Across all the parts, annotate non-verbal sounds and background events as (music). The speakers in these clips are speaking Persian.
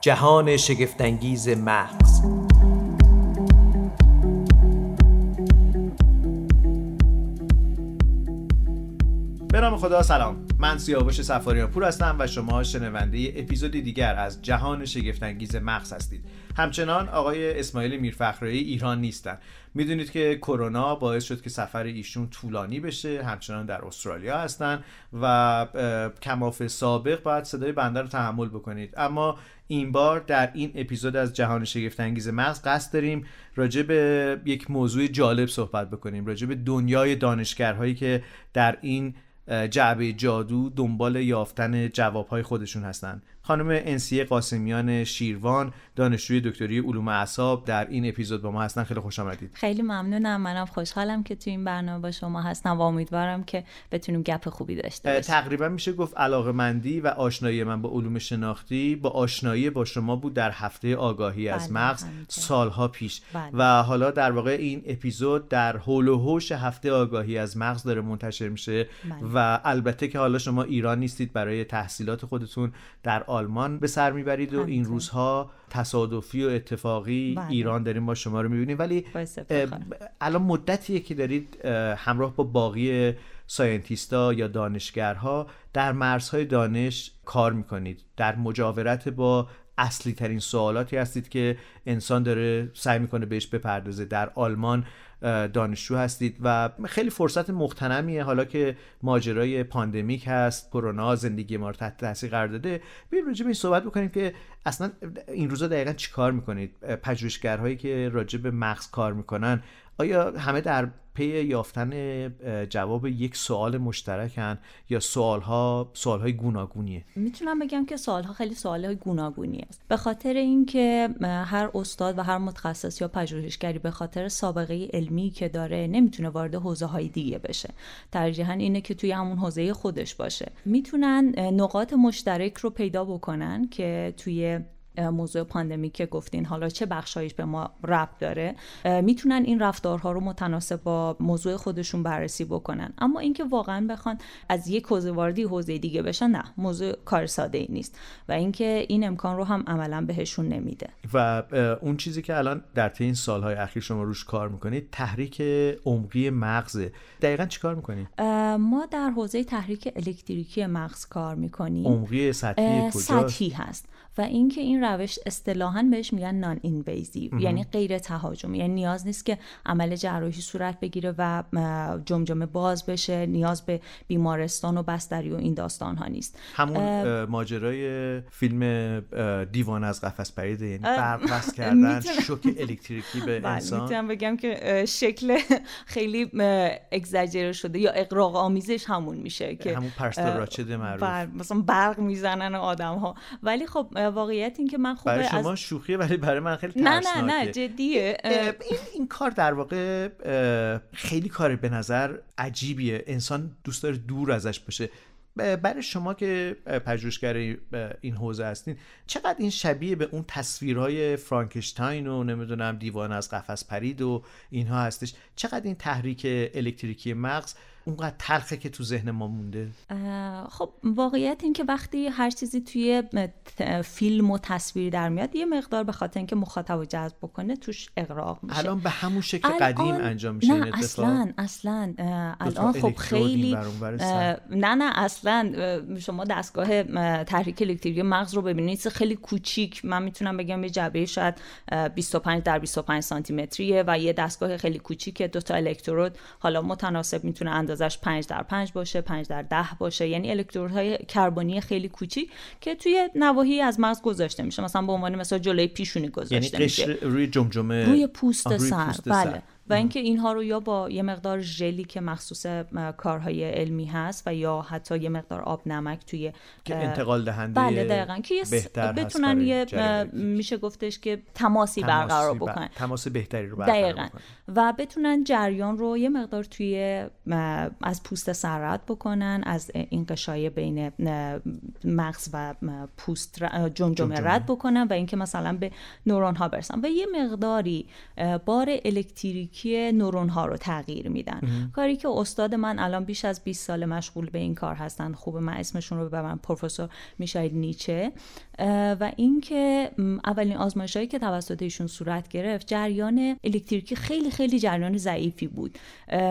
جهان شگفتانگیز مغز. به نام خدا سلام. من سیاوش سفاریان پور هستم و شما شنونده اپیزودی دیگر از جهان شگفتانگیز مغز هستید. همچنان آقای اسماعیل میرفخرایی ایران نیستن. می‌دونید که کرونا باعث شد که سفر ایشون طولانی بشه همچنان در استرالیا هستن و کماف سابق باید صدای بنده رو تحمل بکنید. اما این بار در این اپیزود از جهان شگفتانگیز مغز قصد داریم راجع به یک موضوع جالب صحبت بکنیم راجع به دنیای دانشگرهایی که در این جعبه جادو دنبال یافتن جوابهای خودشون هستن. خانم انسیه قاسمیان شیروان دانشجوی دکتری علوم اعصاب در این اپیزود با ما هستن. خیلی خوش آمدید. خیلی ممنونم. منم خوشحالم که تو این برنامه با شما هستم و امیدوارم که بتونیم گپ خوبی داشته باشیم. تقریبا میشه گفت علاقه مندی و آشنایی من با علوم شناختی با آشنایی با شما بود در هفته آگاهی از بله، مغز سالها پیش. بله. و حالا در واقع این اپیزود در حول و حوش هفته آگاهی از مغز داره منتشر میشه. بله. و البته که حالا شما ایران نیستید برای تحصیلات خودتون در آلمان به سر می‌برید و این روزها تصادفی و اتفاقی بله. ایران داریم ما شما رو می‌بینیم. ولی الان مدتیه که دارید همراه با باقی ساینتیستا یا دانشگرها در مرزهای دانش کار می‌کنید. در مجاورت با اصلی ترین سوالاتی هستید که انسان داره سعی می‌کنه بهش بپردازه. در آلمان دانشجو هستید و خیلی فرصت مختنمیه. حالا که ماجرای پاندمیک هست کرونا زندگی ما رو تحت تاثیر قرار داده بیایم راجع به صحبت بکنیم که اصلا این روزا دقیقا چی کار می‌کنید؟ پژوهشگرهایی که راجع به مغز کار می‌کنن آیا همه در پی یافتن جواب یک سوال مشترکن یا سوالها سوالهای گوناگونیه؟ می‌تونم بگم که سوالها خیلی سوالهای گوناگونی است به خاطر اینکه هر استاد و هر متخصص یا پژوهشگری به خاطر سابقه علمی که داره نمی‌تونه وارد حوزه های دیگه بشه. ترجیحاً اینه که توی همون حوزه خودش باشه. می‌تونن نقاط مشترک رو پیدا بکنن که توی موضوع پاندمیک که گفتین حالا چه بخشایش به ما ربط داره؟ می‌تونن این رفتارها رو متناسب با موضوع خودشون بررسی بکنن. اما اینکه واقعا بخوان از یک حوزه واردی حوزه دیگه بشن نه موضوع کار ساده ای نیست. و اینکه این امکان رو هم عملا بهشون نمیده. و اون چیزی که الان در طی این سالهای اخیر شما روش کار می‌کنید تحریک عمقی مغزه. دقیقا چیکار می‌کنید؟ ما در حوزه تحریک الکتریکی مغز کار می‌کنیم. عمقی سطحی سطحی هست. و اینکه این روش اصطلاحا بهش میگن نان اینویزیو یعنی غیر تهاجمی یعنی نیاز نیست که عمل جراحی صورت بگیره و جمجمه باز بشه نیاز به بیمارستان و بستری و این داستان ها نیست. همون ماجرای فیلم دیوان از قفس پریده یعنی برق (laughs) کردن شوک الکتریکی به بله، انسان. می‌تونم بگم که شکل خیلی اگزاجره شده یا اقراق آمیزش همون میشه که همون پرستار راچد معروف. بله، مثلا برق می‌زنن آدم ها ولی خب واقعیت این که من خوبه برای شما از... شوخیه ولی برای من خیلی نه نه نه جدیه. این, این کار در واقع خیلی کار به نظر عجیبیه. انسان دوست داره دور ازش باشه. برای شما که پژوهشگر این حوزه هستین چقدر این شبیه به اون تصویرهای فرانکشتاین و نمی‌دونم دیوان از قفس پرید و اینها هستش؟ چقدر این تحریک الکتریکی مغز اونقدر تلخه که تو ذهن ما مونده؟ خب واقعیت این که وقتی هر چیزی توی فیلم و تصویر در میاد یه مقدار به خاطر اینکه مخاطب جذب بکنه توش اقراق میشه. الان به همون شکل قدیم انجام میشه نه اصلا اصلا. الان خب خیلی نه نه اصلا. شما دستگاه تحریک الکتریکی مغز رو ببینید خیلی کوچیک. من می‌تونم بگم یه جعبه شاید 25 در 25 سانتی متریه و یه دستگاه خیلی کوچیکه دو تا الکترود. حالا متناسب می‌تونه اندازش 5 در 5 باشه 5 در 10 باشه. یعنی الکترودهای کربنی خیلی کوچیک که توی نواحی از مغز گذاشته میشه. مثلا به عنوان مثلا جلوی پیشونی گذاشته یعنی میشه روی جمجمه روی پوست سر. بله. و اینکه اینها رو یا با یه مقدار ژلی که مخصوص کارهای علمی هست و یا حتی یه مقدار آب نمک توی که انتقال دهنده بله دقیقا که بتونن یه میشه گفتش که تماسی برقرار بکنن. تماس بهتری رو برقرار دقیقا. و بتونن جریان رو یه مقدار توی از پوست سر رد بکنن از این قشای بین مغز و پوست جمجمه رد بکنن و اینکه مثلا به نورون ها برسن. و یه مقداری بار الکتریکی نورون ها رو تغییر میدن. کاری که استاد من الان بیش از 20 سال مشغول به این کار هستن. خوب من اسمشون رو ببرم. پروفسور میشایل نیچه. و اینکه اولین آزمایشهایی که توسط ایشون صورت گرفت جریان الکتریکی خیلی خیلی جریان ضعیفی بود.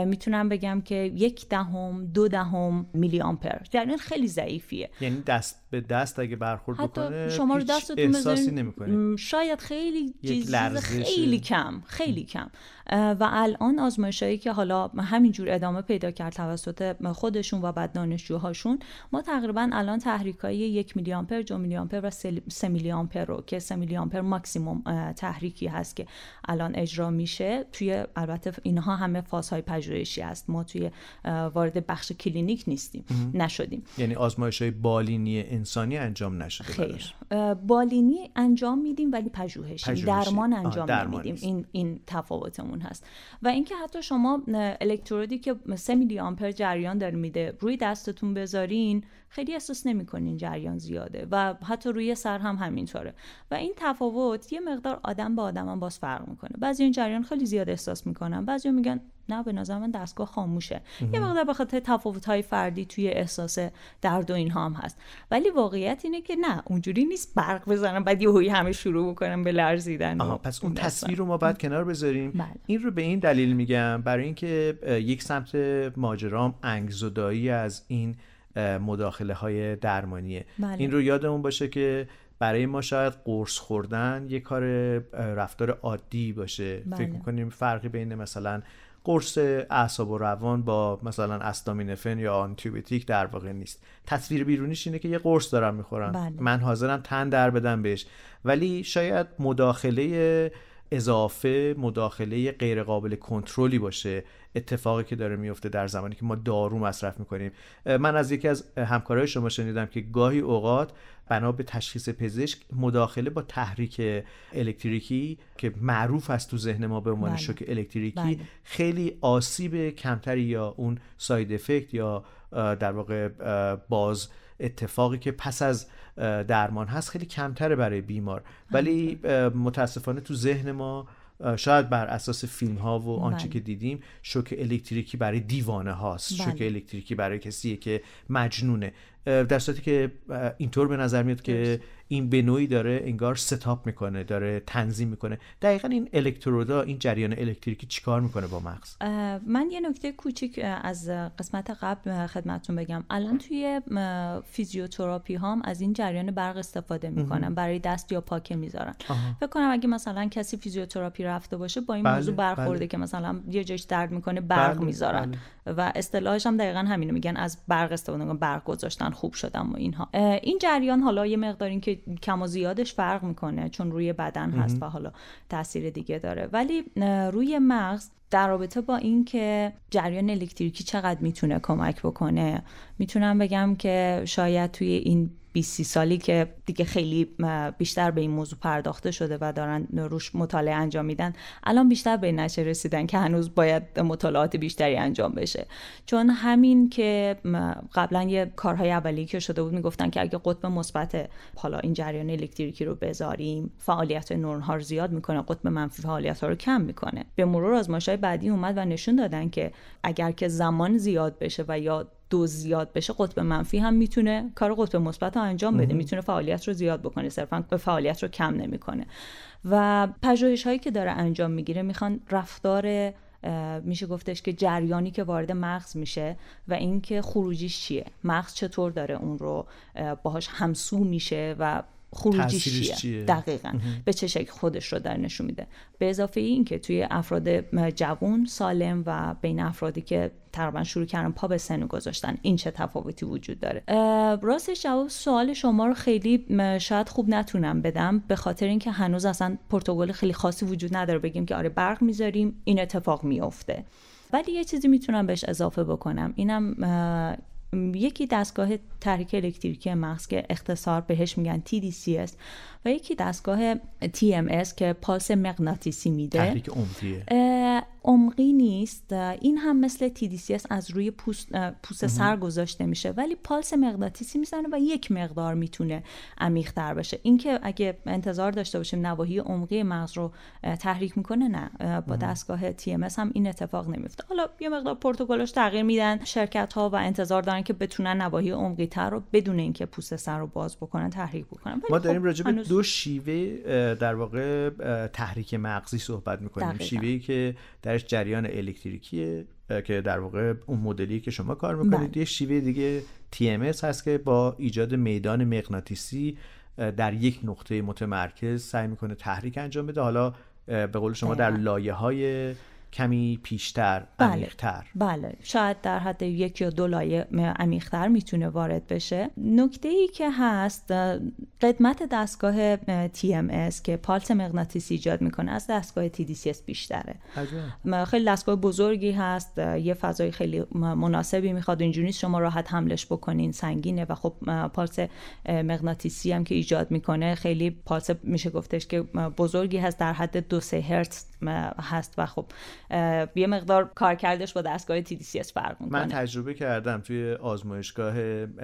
می‌تونم بگم که یک دهم دو دهم میلی آمپر. جریان خیلی ضعیفیه. یعنی دست به دست اگه برخورد حتی بکنه شما رو دستتون بزنید شاید خیلی چیز خیلی کم خیلی کم. و الان آزمایشایی که حالا همینجور ادامه پیدا کرد توسط خودشون و بعد دانشجوهاشون ما تقریبا الان تحریک های یک میلی آمپر دو میلی آمپر و سه میلی آمپر رو که سه میلی آمپر ماکسیموم تحریکی هست که الان اجرا میشه. توی البته اینها همه فازهای پژوهشی هست ما توی وارد بخش کلینیک نیستیم. نشدیم. یعنی آزمایش های بالینی انسانی انجام نشده خیر بالینی انجام میدیم ولی پژوهشی. درمان انجام نمیدیم این این تفاوتمون هست. و اینکه حتی شما الکترودی که 3 میلی آمپر جریان داره میده روی دستتون بذارین خیلی احساس نمی‌کنین جریان زیاده و حتی روی سر هم همینطوره. و این تفاوت یه مقدار آدم به آدم هم باز فرق می‌کنه. بعضی این جریان خیلی زیاد احساس می‌کنن بعضی میگن نه به نظر من دستگاه خاموشه. یه مقدار به خاطر تفاوت های فردی توی احساس درد و اینها هم هست. ولی واقعیت اینه که نه اونجوری نیست برق بزنم بعد یهویی همه شروع بکنم به لرزیدن آها پس اون تصویر رو ما باید کنار بذاریم. بله. این رو به این دلیل میگم برای اینکه یک سمت ماجرام انگزدایی از این مداخله های درمانیه. بله. این رو یادمون باشه که برای ما شاید قرص خوردن یه کار رفتار عادی باشه. بله. فکر می‌کنیم فرقی بین مثلا قرص اعصاب و روان با مثلا استامینفن یا آنتیبیوتیک در واقع نیست. تصویر بیرونیش اینه که یه قرص دارم می‌خورم بله. من حاضرم تن در بدم بهش. ولی شاید مداخله اضافه مداخله غیر قابل کنترلی باشه اتفاقی که داره میفته در زمانی که ما دارو مصرف می‌کنیم. من از یکی از همکارای شما شنیدم که گاهی اوقات بنا به تشخیص پزشک مداخله با تحریک الکتریکی که معروف است تو ذهن ما به عنوان بله. شوک الکتریکی بله. خیلی آسیب کمتری یا اون ساید افکت یا در واقع باز اتفاقی که پس از درمان هست خیلی کمتره برای بیمار ولی متاسفانه تو ذهن ما شاید بر اساس فیلم ها و آنچه بله. که دیدیم شوک الکتریکی برای دیوانه هاست بله. شوک الکتریکی برای کسیه که مجنونه در صورتی که اینطور به نظر میاد که این به نوعی داره انگار ستاپ می‌کنه داره تنظیم می‌کنه. دقیقا این الکترودا این جریان الکتریکی چیکار می‌کنه با مغز؟ من یه نکته کوچیک از قسمت قبل خدمتتون بگم. الان توی فیزیوتراپی هم از این جریان برق استفاده می‌کنن. برای دست یا پاکه می‌ذارن. فکر کنم اگه مثلا کسی فیزیوتراپی رفته باشه با این بله، موضوع برخورده بله. که مثلا یه جاش درد می‌کنه برق بله، می‌ذارن. بله. و اصطلاحش هم دقیقا همینو میگن از برق استفاده می‌کنن برق گذاشتن خوب شدن و اینها. این جریان حالا یه مقدار این که کم و زیادش فرق می‌کنه چون روی بدن هست و حالا تاثیر دیگه داره. ولی روی مغز در رابطه با اینکه جریان الکتریکی چقدر می‌تونه کمک بکنه می‌تونم بگم که شاید توی این 20 سالی که دیگه خیلی بیشتر به این موضوع پرداخته شده و دارن روش مطالعه انجام میدن الان بیشتر به نشه رسیدن که هنوز باید مطالعات بیشتری انجام بشه. چون همین که قبلا یه کارهای اولیه که شده بود می‌گفتن که اگه قطب مثبت حالا این جریان الکتریکی رو بذاریم فعالیت نورون ها رو زیاد می‌کنه قطب منفی فعالیت ها رو کم می‌کنه. به مرور آزمایش‌های بعدی اومد و نشون دادن که اگر که زمان زیاد بشه و یا دو زیاد بشه قطب منفی هم می‌تونه کار قطب مثبت رو انجام بده. می‌تونه فعالیت رو زیاد بکنه صرفا به فعالیت رو کم نمی‌کنه. و پژوهش هایی که داره انجام می‌گیره می‌خوان رفتار میشه گفتش که جریانی که وارد مغز میشه و اینکه خروجیش چیه مغز چطور داره اون رو باهاش همسو میشه و خروجیش چیه؟ دقیقا. به چه شکل خودش رو در نشون میده؟ به اضافه این که توی افراد جوون سالم و بین افرادی که تقریبا شروع کردن پا به سن گذاشتن این چه تفاوتی وجود داره؟ راستش جواب سوال شما رو خیلی شاید خوب نتونم بدم به خاطر اینکه هنوز اصلا پروتکل خیلی خاصی وجود نداره. بگیم که آره برق می‌ذاریم این اتفاق میافته. ولی یه چیزی می‌تونم بهش اضافه بکنم. اینم یکی دستگاه تحریک الکتریکی مغز که اختصار بهش میگن TDCS و یکی دستگاه TMS که پالس مغناطیسی میده. تحریک عمقیه. عمقی نیست. این هم مثل TDCS از روی پوست, پوست سر گذاشته میشه. ولی پالس مغناطیسی می‌زنه و یک مقدار می‌تونه عمیق‌تر بشه اینکه اگه انتظار داشته باشیم نواحی عمقی مغز رو تحریک می‌کنه نه. با دستگاه TMS هم این اتفاق نمیفته حالا یه مقدار پروتکلش تغییر میدن. شرکت ها و انتظار دارن که بتونن نواحی عمقی تر رو بدون اینکه پوست سر رو باز بکنن تحریک بکنن. ما داریم خب راجع به دو شیوه در واقع تحریک مغزی صحبت می‌کنیم. شیوهی که درش جریان الکتریکیه که در واقع اون مدلی که شما کار می‌کنید. بله. یه شیوه دیگه TMS هست که با ایجاد میدان مغناطیسی در یک نقطه متمرکز سعی می‌کنه تحریک انجام بده. حالا به قول شما در لایه های کمی پیشتر بله. عمیقتر. بله. شاید در حد یک یا دو لایه عمیقتر می‌تونه وارد بشه. نکته ای که هست قدمت دستگاه TMS که پالس مغناطیسی ایجاد می‌کنه از دستگاه TDCS بیشتره. خیلی دستگاه بزرگی هست. یه فضای خیلی مناسبی می‌خواد اینجوری شما راحت حملش بکنین سنگینه و خب پالس مغناطیسی هم که ایجاد می‌کنه خیلی پالس میشه گفتش که بزرگی هست در حد دو سه هرتز هست و خب یه مقدار کارکردش با دستگاه TDCS فرق می‌کنه. من تجربه کردم توی آزمایشگاه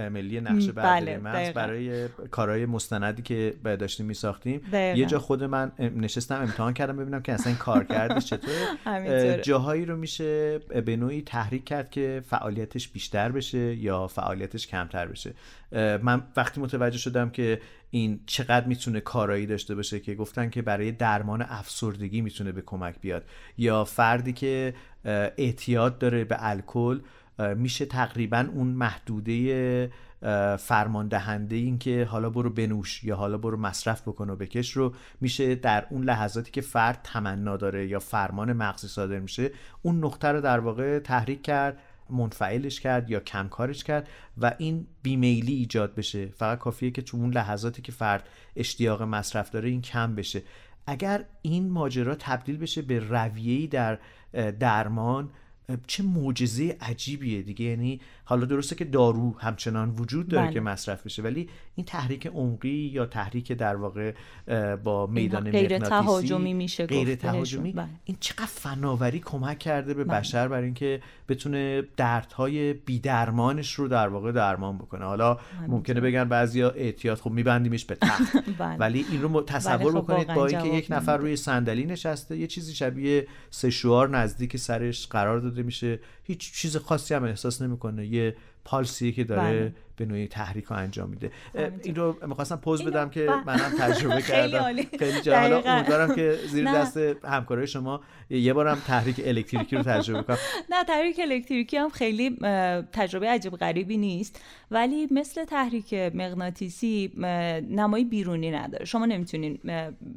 ملی نقشه بله مغز برای کارهای مستندی که داشتیم میساختیم. یه جا خود من نشستم امتحان کردم ببینم که اصلا این کارکردش چطوره. (laughs) جاهایی رو میشه به نوعی تحریک کرد که فعالیتش بیشتر بشه یا فعالیتش کمتر بشه. من وقتی متوجه شدم که این چقدر می‌تونه کارایی داشته باشه که گفتن که برای درمان افسردگی می‌تونه به کمک بیاد. یا فردی که اعتیاد داره به الکل میشه تقریبا اون محدوده فرمان دهنده این که حالا برو بنوش یا حالا برو مصرف بکن و بکش رو میشه در اون لحظاتی که فرد تمنا داره یا فرمان مغزی صادر میشه اون نقطه رو در واقع تحریک کرد. منفعلش کرد یا کمکارش کرد و این بیمیلی ایجاد بشه. فقط کافیه که تو اون لحظاتی که فرد اشتیاق مصرف داره این کم بشه. اگر این ماجرا تبدیل بشه به رویه‌ای در درمان چه معجزه عجیبیه دیگه یعنی حالا درسته که دارو همچنان وجود داره بله. که مصرف بشه ولی این تحریک عمقی یا تحریک در واقع با میدان غیر تهاجمی میشه غیر تهاجمی بله. این چقدر فناوری کمک کرده به بله. بشر برای اینکه بتونه دردهای بیدرمانش رو در واقع درمان بکنه حالا ممکنه بگن بعضیا اعتیاد خب میبندیمش به تخت (laughs) بله. ولی این رو تصور خب بکنید با اینکه یک نفر روی صندلی نشسته یه چیزی شبیه سشوار نزدیک سرش قرار داده میشه. هیچ چیز خاصی هم احساس نمی‌کنه. یه پالسی که داره بله. به نوعی تحریک ها انجام میده. این رو می‌خواستم پوز بدم که منم تجربه (laughs) کردم. خیلی جا حالا امیدوارم که زیر دست همکارای شما یه بارم تحریک الکتریکی رو تجربه کنم. (laughs) نه تحریک الکتریکی هم خیلی تجربه عجیب غریبی نیست. ولی مثل تحریک مغناطیسی نمای بیرونی نداره. شما نمی‌تونین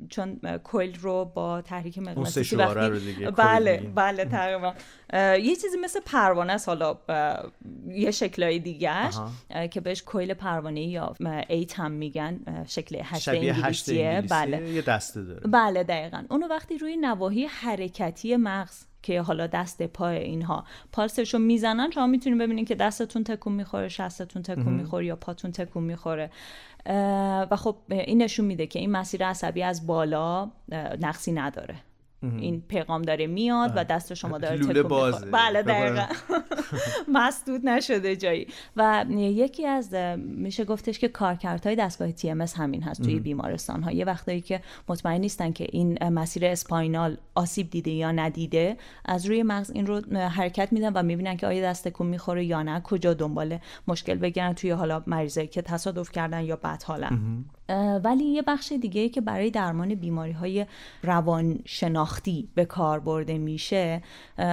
چون کویل رو با تحریک مغناطیسی وقتی بله بله تقریبا. یه چیزی مثل پروانه حالا یه شکلای دیگهش که بهش کویل پروانه یا ایت هم میگن شکل هشت انگلیسیه. بله. یه دسته داره. بله دقیقا. اونو وقتی روی نواحی حرکتی مغز که حالا دست پای اینها پالسش رو می‌زنن شما می‌تونید ببینید که دستتون تکون می‌خوره شستتون تکون می‌خوره یا پاتون تکون می‌خوره. و خب این نشون میده که این مسیر عصبی از بالا نقصی نداره. این پیغام داره میاد و دست شما (laughs) داره لوله بازه. بله دقیقا. (laughs) مسدود نشده جایی. و یکی از میشه گفتش که کارکردهای دستگاه تی ام همین هست توی بیمارستان ها یه وقتایی که مطمئن نیستن که این مسیر اسپاینال آسیب دیده یا ندیده از روی مغز این رو حرکت میدن و می‌بینن که آیا دست تکون می‌خوره یا نه کجا دنبال مشکل بگیرن توی حالا مریضایی که تصادف کردن یا بد حالن ولی یه بخش دیگه که برای درمان بیماری های روان شناختی به کار برده میشه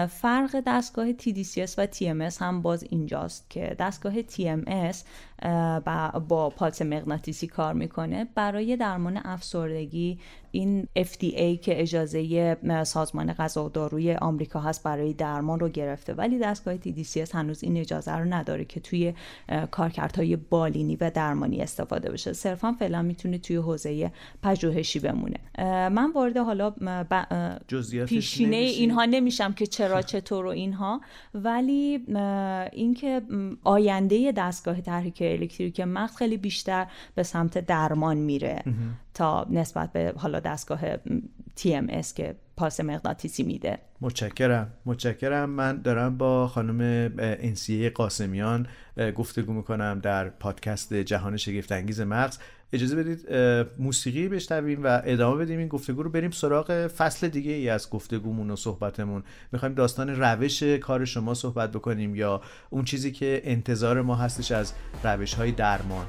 فرق دستگاه TDCS و TMS هم باز اینجاست که دستگاه TMS با پالس مغناطیسی کار می‌کنه. برای درمان افسردگی این FDA که اجازه سازمان غذا و داروی آمریکا هست برای درمان رو گرفته. ولی دستگاه TDCS هنوز این اجازه رو نداره که توی کارکردهای بالینی و درمانی استفاده بشه. صرفا فعلا می‌تونه توی حوزه پژوهشی بمونه. من وارد حالا پیشینه اینها نمیشم که چرا چطور و اینها. ولی اینکه آینده دستگاه تحریک الکتریک مغز خیلی بیشتر به سمت درمان میره. تا نسبت به حالا دستگاه TMS که پاس مغناطیسی میده. متشکرم. متشکرم. من دارم با خانم انسیه قاسمیان گفتگو می‌کنم در پادکست جهان شگفت انگیز مغز. اجازه بدید موسیقی بشنویم و ادامه بدیم. این گفتگو رو بریم سراغ فصل دیگه ای از گفتگومون و صحبتمون. می‌خوایم داستان روش کار شما صحبت بکنیم یا اون چیزی که انتظار ما هستش از روش های درمان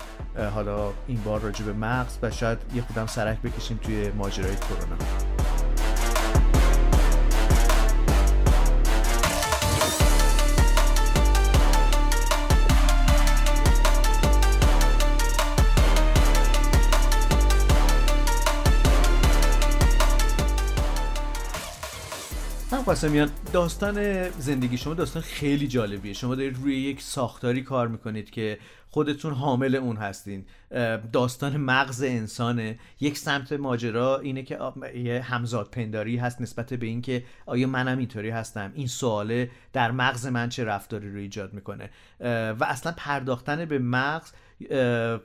حالا این بار راجع به مغز و شاید یه خودم سرک بکشیم توی ماجرای کرونا. قاسمیان داستان زندگی شما داستان خیلی جالبیه. شما دارید روی یک ساختاری کار می‌کنید که خودتون حامل اون هستین. داستان مغز انسانه. یک سمت ماجرا اینه که یه همزاد پنداری هست نسبت به اینکه آیا منم اینطوری هستم؟ این سواله در مغز من چه رفتاری رو ایجاد می‌کنه؟ و اصلا پرداختن به مغز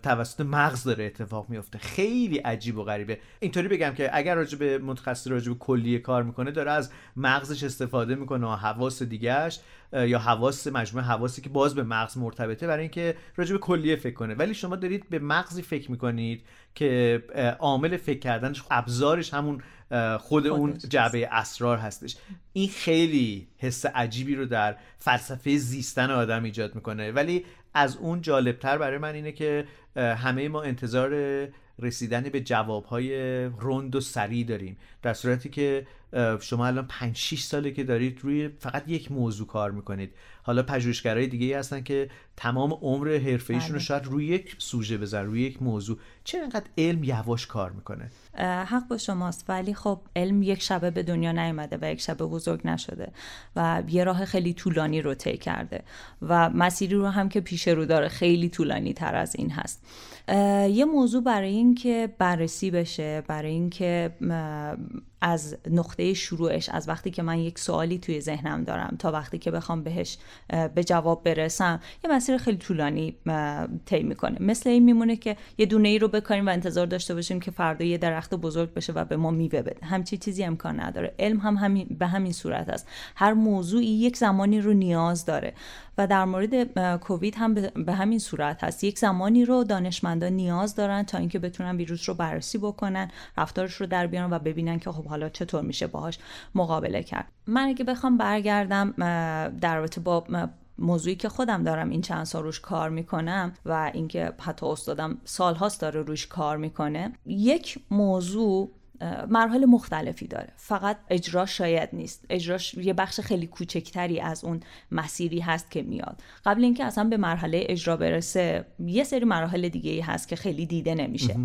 توسط مغز داره اتفاق میفته. خیلی عجیب و غریبه. اینطوری بگم که اگر راجع به متخصص راجع به کلیه کار می‌کنه داره از مغزش استفاده می‌کنه و حواس دیگهش یا حواس مجموعه حواسی که باز به مغز مرتبطه برای اینکه راجع به کلیه فکر کنه. ولی شما دارید به مغزی فکر می‌کنید که عامل فکر کردنش ابزارش همون خود اون جعبه اسرار هستش. این خیلی حس عجیبی رو در فلسفه زیستن آدم ایجاد می‌کنه. ولی از اون جالبتر برای من اینه که همه ما انتظار رسیدن به جوابهای رند و سریع داریم. در صورتی که شما الان 5 6 ساله که دارید روی فقط یک موضوع کار می‌کنید. حالا پژوهشگرای دیگه ای هستن که تمام عمر حرفه رو بله. شاید روی یک سوژه بزن روی یک موضوع. چرا انقدر علم یواش کار می‌کنه؟ حق با شماست ولی خب علم یک شبه به دنیا نیومده و یک شبه بزرگ نشده و یه راه خیلی طولانی رو طی کرده و مسیری رو هم که پیش رو داره خیلی طولانی تر از این هست. یه موضوع برای اینکه بررسی بشه برای اینکه از نقطه شروعش از وقتی که من یک سوالی توی ذهنم دارم تا وقتی که بخوام بهش به جواب برسم یه مسیر خیلی طولانی طی می‌کنه. مثل این میمونه که یه دونه ای رو بکاریم و انتظار داشته باشیم که فردا یه درخت بزرگ بشه و به ما میوه بده. همچی چیزی امکان نداره. علم هم همین به همین صورت است. هر موضوعی یک زمانی رو نیاز داره و در مورد کووید هم به همین صورت هست. یک زمانی رو دانشمندان نیاز دارن تا اینکه بتونن ویروس رو بررسی بکنن رفتارش رو در بیارن و ببینن که خب حالا چطور میشه باهاش مقابله کرد. من اگه بخوام برگردم در رابطه با موضوعی که خودم دارم این چند سال روش کار می‌کنم و اینکه حتی استادم سالهاست داره روش کار می‌کنه یک موضوع مراحل مختلفی داره. فقط اجرا شاید نیست. اجراش یه بخش خیلی کوچکتری از اون مسیری هست که میاد. قبل اینکه اصلا به مرحله اجرا برسه یه سری مراحل دیگه ای هست که خیلی دیده نمیشه.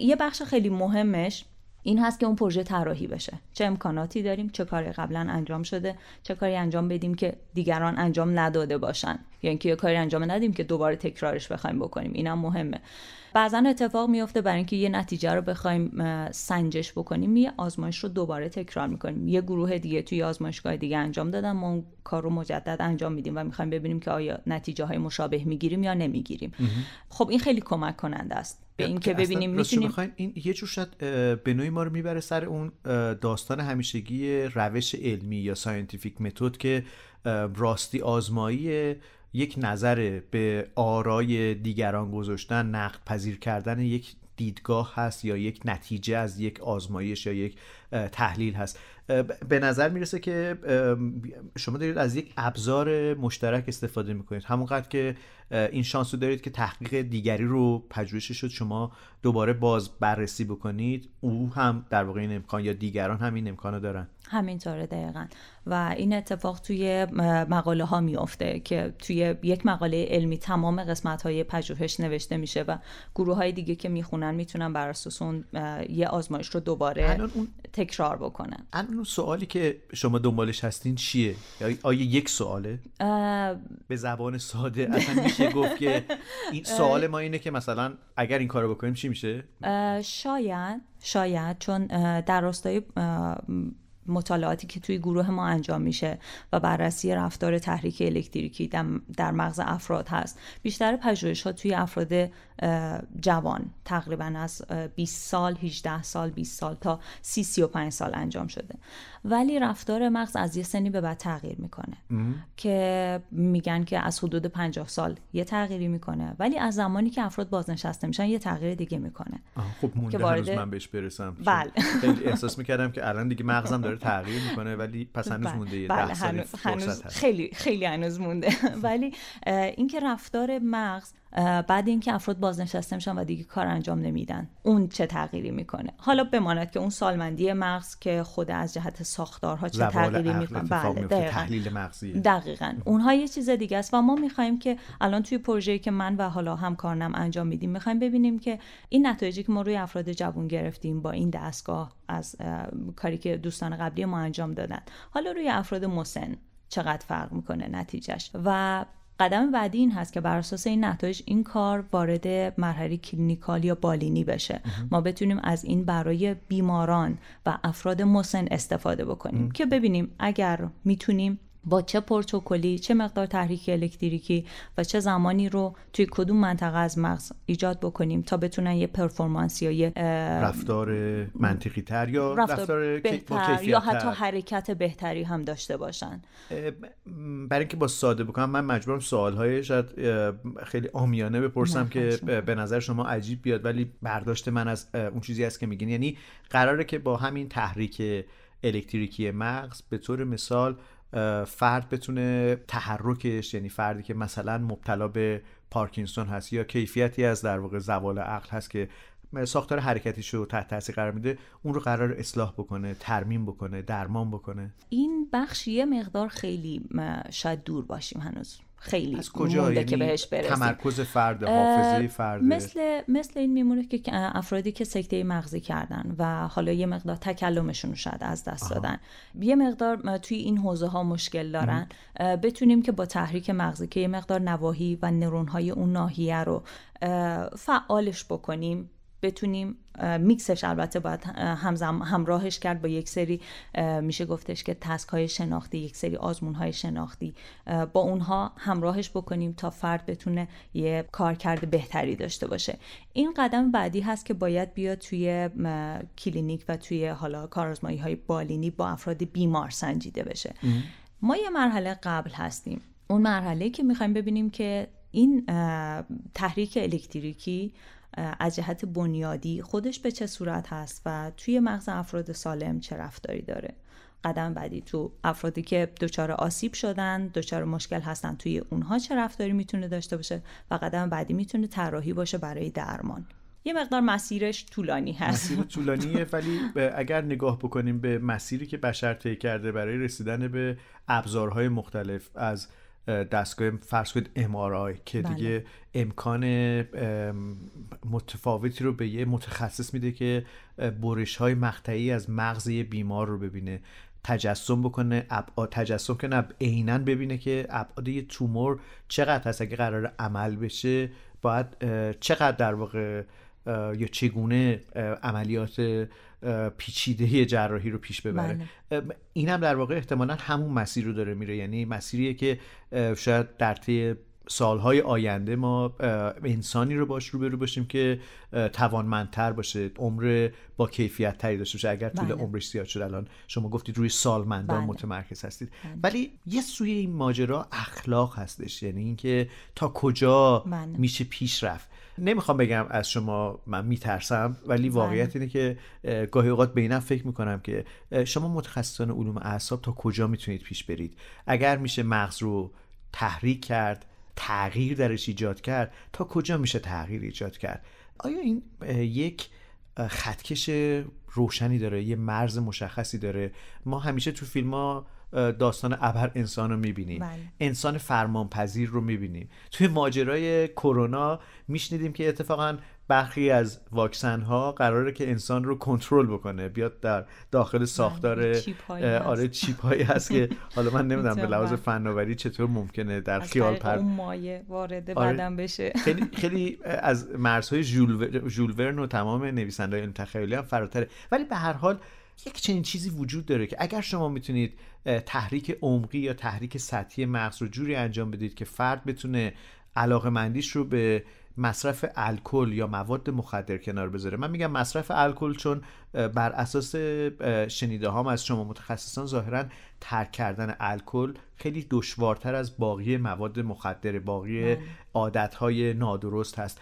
یه بخش خیلی مهمش این هست که اون پروژه طراحی بشه. چه امکاناتی داریم؟ چه کاری قبلا انجام شده؟ چه کاری انجام بدیم که دیگران انجام نداده باشن؟ یا اینکه یه کاری انجام ندیم که دوباره تکرارش بخوایم بکنیم. اینم مهمه. بعضا اتفاق میفته برای اینکه یه نتیجه رو بخوایم سنجش بکنیم یه آزمایش رو دوباره تکرار می‌کنیم. یه گروه دیگه توی آزمایشگاه دیگه انجام دادن ما اون کار رو مجدد انجام میدیم و می‌خوایم ببینیم که آیا نتیجه های مشابه می‌گیریم یا نمی‌گیریم. خب این خیلی کمک کننده است. به اینکه ببینیم می‌تونیم این یه جور شاید به نوعی ما رو می‌بره سر اون داستان همیشگی روش علمی یا scientific method که راستی آزمایی یک نظر به آرای دیگران گذاشتن نقد پذیر کردن یک دیدگاه هست یا یک نتیجه از یک آزمایش یا یک تحلیل هست. به نظر می‌رسه که شما دارید از یک ابزار مشترک استفاده می‌کنید. همونقدر که این شانس رو دارید که تحقیق دیگری رو پژوهشش شد شما دوباره باز بررسی بکنید. او هم در واقع این امکان یا دیگران هم این امکان رو دارن. همینطوره دقیقا. و این اتفاق توی مقاله ها میافته که توی یک مقاله علمی تمام قسمت های پژوهش نوشته میشه و گروه های دیگه که می‌خونن می‌تونن بر اساس اون یه آزمایش رو دوباره اون... تکرار بکنن. الان سوالی که شما دنبالش هستین چیه؟ آیا یک سواله؟ به زبان ساده اصلا میشه گفت که این سوال ما اینه که مثلا اگر این کارو بکنیم چی میشه؟ شاید شاید چون در راستای مطالعاتی که توی گروه ما انجام میشه و بررسی رفتار تحریک الکتریکی در مغز افراد هست بیشتر پژوهش ها توی افراد جوان تقریبا از 20 سال 18 سال 20 سال تا 30 35 سال انجام شده. ولی رفتار مغز از یه سنی به بعد تغییر می‌کنه. که میگن که از حدود 50 سال یه تغییری می‌کنه. ولی از زمانی که افراد بازنشسته میشن یه تغییر دیگه می‌کنه. خب مونده که وارد... من بهش برسم. بله. خیلی احساس می‌کردم که الان دیگه مغزم داره (laughs) تغییر می‌کنه ولی پس هنوز بله. مونده یه بله. هنوز, هنوز خیلی خیلی هنوز مونده. (laughs) ولی اینکه رفتار مغز بعد اینکه افراد بازنشسته میشن و دیگه کار انجام نمیدن اون چه تغییری می‌کنه؟ حالا بماند که اون سالمندی مغز که خود از جهت ساختارها چه تغییری می‌کنه؟ بله دقیقاً. تحلیل مغزی دقیقاً. اونها یه چیز دیگه است و ما می‌خوایم که الان توی پروژه‌ای که من و حالا همکارنم انجام میدیم می‌خوایم ببینیم که این نتایجی که ما روی افراد جوون گرفتیم با این دستگاه از کاری که دوستان قبلی ما انجام دادن حالا روی افراد مسن چقدر فرق می‌کنه نتیجهش؟ و قدم بعدی این هست که بر اساس این نتایج این کار وارد مرحله clinical یا بالینی بشه. ما بتونیم از این برای بیماران و افراد مسن استفاده بکنیم که ببینیم اگر می‌تونیم با چه پروتکلی چه مقدار تحریک الکتریکی و چه زمانی رو توی کدوم منطقه از مغز ایجاد بکنیم تا بتونن یه پرفورمنس یا یه رفتار منطقی تر یا رفتار, بهتر یا حتی حرکت بهتری هم داشته باشن. برای اینکه با ساده بکنم من مجبورم سوالهای شاید خیلی آمیانه بپرسم که به نظر شما عجیب بیاد ولی برداشت من از اون چیزی است که میگین. یعنی قراره که با همین تحریک الکتریکی مغز به طور مثال فرد بتونه تحرکش یعنی فردی که مثلا مبتلا به پارکینسون هست یا کیفیتی از در واقع زوال عقل هست که ساختار حرکتیش رو تحت تاثیر قرار میده اون رو قرار اصلاح بکنه ترمیم بکنه درمان بکنه. این بخش یه مقدار خیلی شاید دور باشیم هنوز. خیلی از کجا یعنی که بهش برسیم. تمرکز فرد حافظه فرد مثل مثل این میمونه که افرادی که سکته مغزی کردن و حالا یه مقدار تکلمشون شاید از دست دادن. یه مقدار توی این حوزه ها مشکل دارن. بتونیم که با تحریک مغزی که یه مقدار نواحی و نرون های اون ناحیه رو فعالش بکنیم. بتونیم میکسش البته باید همزم همراهش کرد با یک سری میشه گفتش که تسک های شناختی یک سری آزمون های شناختی با اونها همراهش بکنیم تا فرد بتونه یه کارکرد بهتری داشته باشه. این قدم بعدی هست که باید بیاد توی کلینیک و توی حالا کارآزمایی های بالینی با افراد بیمار سنجیده بشه. ما یه مرحله قبل هستیم. اون مرحله که می‌خوایم ببینیم که این تحریک الکتریکی از جهت بنیادی خودش به چه صورت هست و توی مغز افراد سالم چه رفتاری داره. قدم بعدی تو افرادی که دچار آسیب شدن دچار مشکل هستن توی اونها چه رفتاری می‌تونه داشته باشه و قدم بعدی می‌تونه طراحی باشه برای درمان. یه مقدار مسیرش طولانی هست. مسیر طولانیه ولی اگر نگاه بکنیم به مسیری که بشر طی کرده برای رسیدن به ابزارهای مختلف از دستگاه فرض کنید ام که بله. دیگه امکان متفاوتی رو به یه متخصص میده که برش های مقطعی از مغز یه بیمار رو ببینه تجسم بکنه ابعاد تجسم کنه عینا ببینه که ابعاد یه تومور چقدر هست اگه قرار عمل بشه باید چقدر در واقع یا چگونه عملیات پیچیده جراحی رو پیش ببره بله. این هم در واقع احتمالا همون مسیر رو داره میره یعنی مسیریه که شاید در طی سالهای آینده ما انسانی رو باش روبرو باشیم که توانمندتر باشه عمر با کیفیت تری داشته باشه اگر طول بله. عمرش زیاد شد الان شما گفتید روی سالمندان بله. متمرکز هستید بله. ولی یه سوی این ماجرا اخلاق هستش یعنی اینکه تا کجا بله. میشه پیش رفت نمی‌خوام بگم از شما من میترسم ولی بله. واقعیت اینه که گاهی اوقات به فکر می‌کنم که شما متخصصان علوم اعصاب تا کجا می‌تونید پیش برید؟ اگر میشه مغز رو تحریک کرد تغییر درش ایجاد کرد تا کجا میشه تغییر ایجاد کرد؟ آیا این یک خطکش روشنی داره یه مرز مشخصی داره؟ ما همیشه تو فیلم ها داستان ابر انسان رو می‌بینیم بله. انسان فرمانپذیر رو می‌بینیم توی ماجرای کرونا میشنیدیم که اتفاقا برخی از واکسن ها قراره که انسان رو کنترل بکنه. بیاد در داخل بله، ساختار آره چیپ هایی هست. که حالا من نمی‌دونم به لحاظ فناوری چطور ممکنه در خیال پر اون مایه وارد آره. بدن بشه. (laughs) خیلی خیلی از مرزهای ژول ورن و تمام نویسنده‌های تخیلی هم فراتره. ولی به هر حال یک چنین چیزی وجود داره که اگر شما می‌تونید تحریک عمقی یا تحریک سطحی مغز رو جوری انجام بدید که فرد بتونه علاقه مندیش رو به مصرف الکل یا مواد مخدر کنار بذاره من میگم مصرف الکل چون بر اساس شنیده هام از شما متخصصان ظاهرا ترک کردن الکل خیلی دشوارتر از باقی مواد مخدر باقی بله. عادت های نادرست هست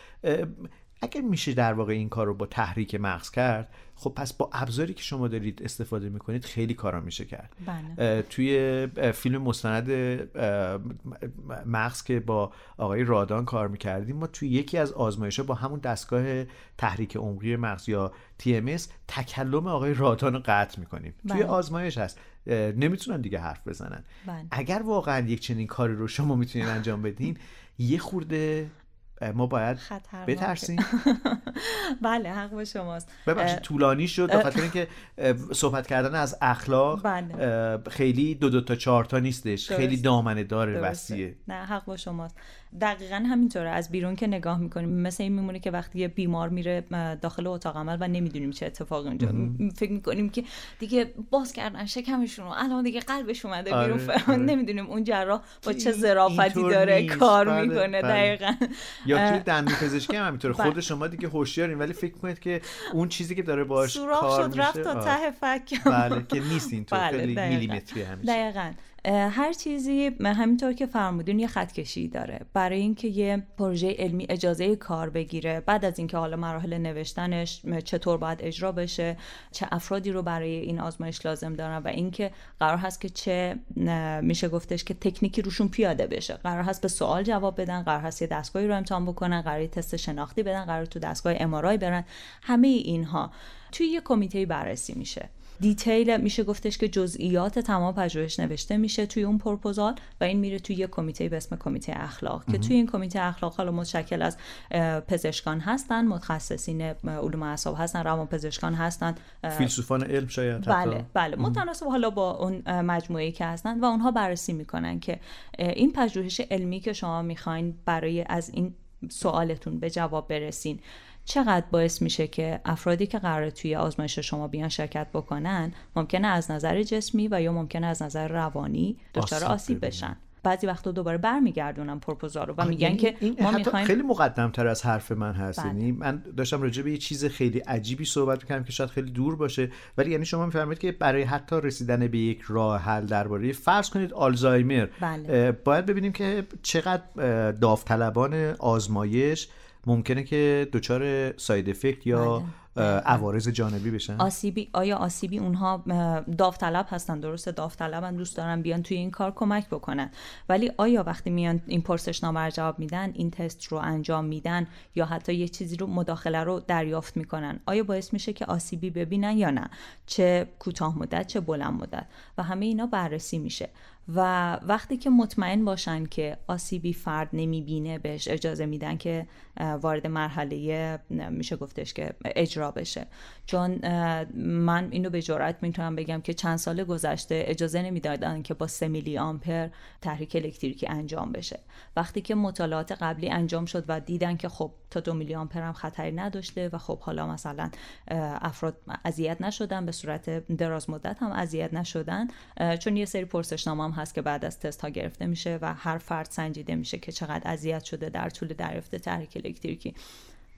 اگر میشه در واقع این کار رو با تحریک مغز کرد خب پس با ابزاری که شما دارید استفاده می‌کنید خیلی کارا میشه کرد بله. توی فیلم مستند مغز که با آقای رادان کار می‌کردیم ما توی یکی از آزمایش با همون دستگاه تحریک عمقی مغز یا TMS تکلم آقای رادان رو قطع می‌کنیم بله. توی آزمایش هست نمی‌تونن دیگه حرف بزنن بله. اگر واقعا یک چنین کاری رو شما می‌تونید انجام بدین یه خورده ما باید بترسیم. (laughs) بله حق با شماست. ببخشید طولانی شد به خاطر اینکه صحبت کردن از اخلاق بله. خیلی دو دو تا چهار تا نیستش. خیلی دامنه داره وسیعه. نه حق با شماست. دقیقا همینطوره. از بیرون که نگاه می‌کنیم مثل این میمونه که وقتی یه بیمار میره داخل اتاق عمل و نمی‌دونیم چه اتفاقی اونجا فکر می‌کنیم که دیگه باز کردن شکمشون رو الان دیگه قلبش اومده بیرون. آره، (laughs) آره. نمی‌دونیم اون جراح با چه ظرافتی داره کار بله، می‌کنه. بله. دقیقا. یا توی دندون پزشکی هم همینطوره. (laughs) بله. خود شما دیگه هوشیارین ولی فکر کنید که اون چیزی که داره باش کار میشه رفت تا ته فک. بله که نیست اینطور. (laughs) خیلی میلیمتری همیشه دقیقاً. هر چیزی همینطور که فرمودین یه خطکشی داره. برای اینکه یه پروژه علمی اجازه کار بگیره بعد از اینکه حالا مراحل نوشتنش چطور باید اجرا بشه چه افرادی رو برای این آزمایش لازم دارن و اینکه قرار هست که چه میشه گفتش که تکنیکی روشون پیاده بشه. قرار هست به سوال جواب بدن قرار هست یه دستگاهی رو امتحان بکنن قرار تست شناختی بدن قرار تو دستگاه امارای برن. همه اینها توی یه کمیته بررسی میشه. دیتیل میشه گفتش که جزئیات تمام پژوهش نوشته میشه توی اون پروپوزال و این میره توی یه کمیته به اسم کمیته اخلاق که توی این کمیته اخلاق حالا متشکل از پزشکان هستن متخصصین علوم اعصاب هستن روان پزشکان هستن فیلسوفان علم شاید بله بله. متناسب حالا با اون مجموعه که هستن و اونها بررسی می‌کنن که این پژوهش علمی که شما می‌خواین برای از این سوالتون به جواب برسین چقدر باعث میشه که افرادی که قرار توی آزمایش شما بیان شرکت بکنن ممکنه از نظر جسمی و یا ممکنه از نظر روانی دچار آسیب بشن. بعضی وقتا دوباره برمیگردونم پروپوزال رو و میگن که ما می‌خوایم خیلی مقدم تر از حرف من هست. بله. یعنی من داشتم راجع به یه چیز خیلی عجیبی صحبت می‌کردم که شاید خیلی دور باشه. ولی یعنی شما میفرمایید که برای حتی رسیدن به یک راه حل درباره فرض کنید آلزایمر. بله. باید ببینیم که چقدر داوطلبان آزمایش ممکنه که دچار ساید افکت یا بله. عوارض جانبی بشن؟ آسیبی آیا آسیبی اونها داوطلب هستن؟ درسته داوطلبن دوست دارن بیان توی این کار کمک بکنن. ولی آیا وقتی میان این پرسشنامه رو جواب میدن این تست رو انجام میدن یا حتی یه چیزی رو مداخله رو دریافت می‌کنن؟ آیا باعث میشه که آسیبی ببینن یا نه؟ چه کوتاه مدت چه بلند مدت؟ و همه اینا بررسی میشه. و وقتی که مطمئن باشن که آسیبی فرد نمی‌بینه بهش اجازه میدن که وارد مرحله میشه گفتش که اجرا اجرا بشه. چون من اینو به جرات می‌تونم بگم که چند سال گذشته اجازه نمی‌دادن که با 3 میلی آمپر تحریک الکتریکی انجام بشه. وقتی که مطالعات قبلی انجام شد و دیدن که خب تا دو میلی آمپر هم خطری نداشته و خب حالا مثلا افراد اذیت نشدن به صورت دراز مدت هم اذیت نشدن چون یه سری پرسشنامه هم هست که بعد از تست ها گرفته میشه و هر فرد سنجیده میشه که چقدر اذیت شده در طول دریافت تحریک الکتریکی.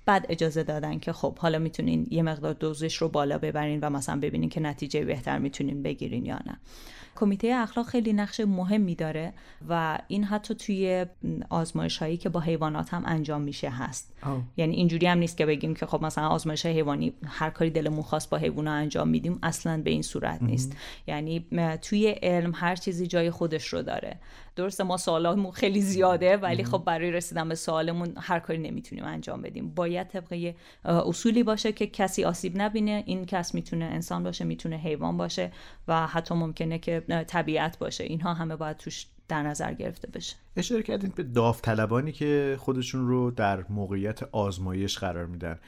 بعد اجازه دادن که خب حالا می‌تونین یه مقدار دوزش رو بالا ببرین و مثلا ببینین که نتیجه بهتر می‌تونین بگیرین یا نه. کمیته اخلاق خیلی نقش مهمی داره و این حتی توی آزمایش هایی که با حیوانات هم انجام میشه هست. یعنی اینجوری هم نیست که بگیم که خب مثلا آزمایش حیوانی هر کاری دلمون خواست با حیوان انجام میدیم اصلا به این صورت نیست. یعنی توی علم هر چیزی جای خودش رو داره. درسته ما سوالمون خیلی زیاده ولی خب برای رسیدن به سوالمون هر کاری نمی‌تونیم انجام بدیم. باید طبقه اصولی باشه که کسی آسیب نبینه این کس می‌تونه انسان باشه می‌تونه حیوان باشه و حتی ممکنه که طبیعت باشه. اینها همه باید توش در نظر گرفته بشه. اشاره کردین به داوطلبانی که خودشون رو در موقعیت آزمایش قرار میدن.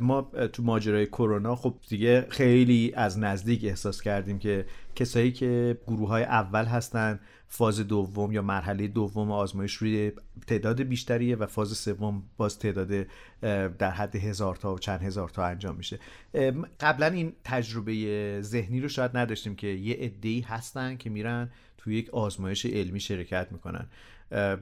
ما تو ماجرای کرونا خب دیگه خیلی از نزدیک احساس کردیم که کسایی که گروه های اول هستن فاز دوم یا مرحله دوم آزمایش روی تعداد بیشتریه و فاز سوم باز تعداد در حد هزار تا و چند هزار تا انجام میشه. قبلا این تجربه ذهنی رو شاید نداشتیم که یه عده‌ای هستن که میرن توی یک آزمایش علمی شرکت می‌کنن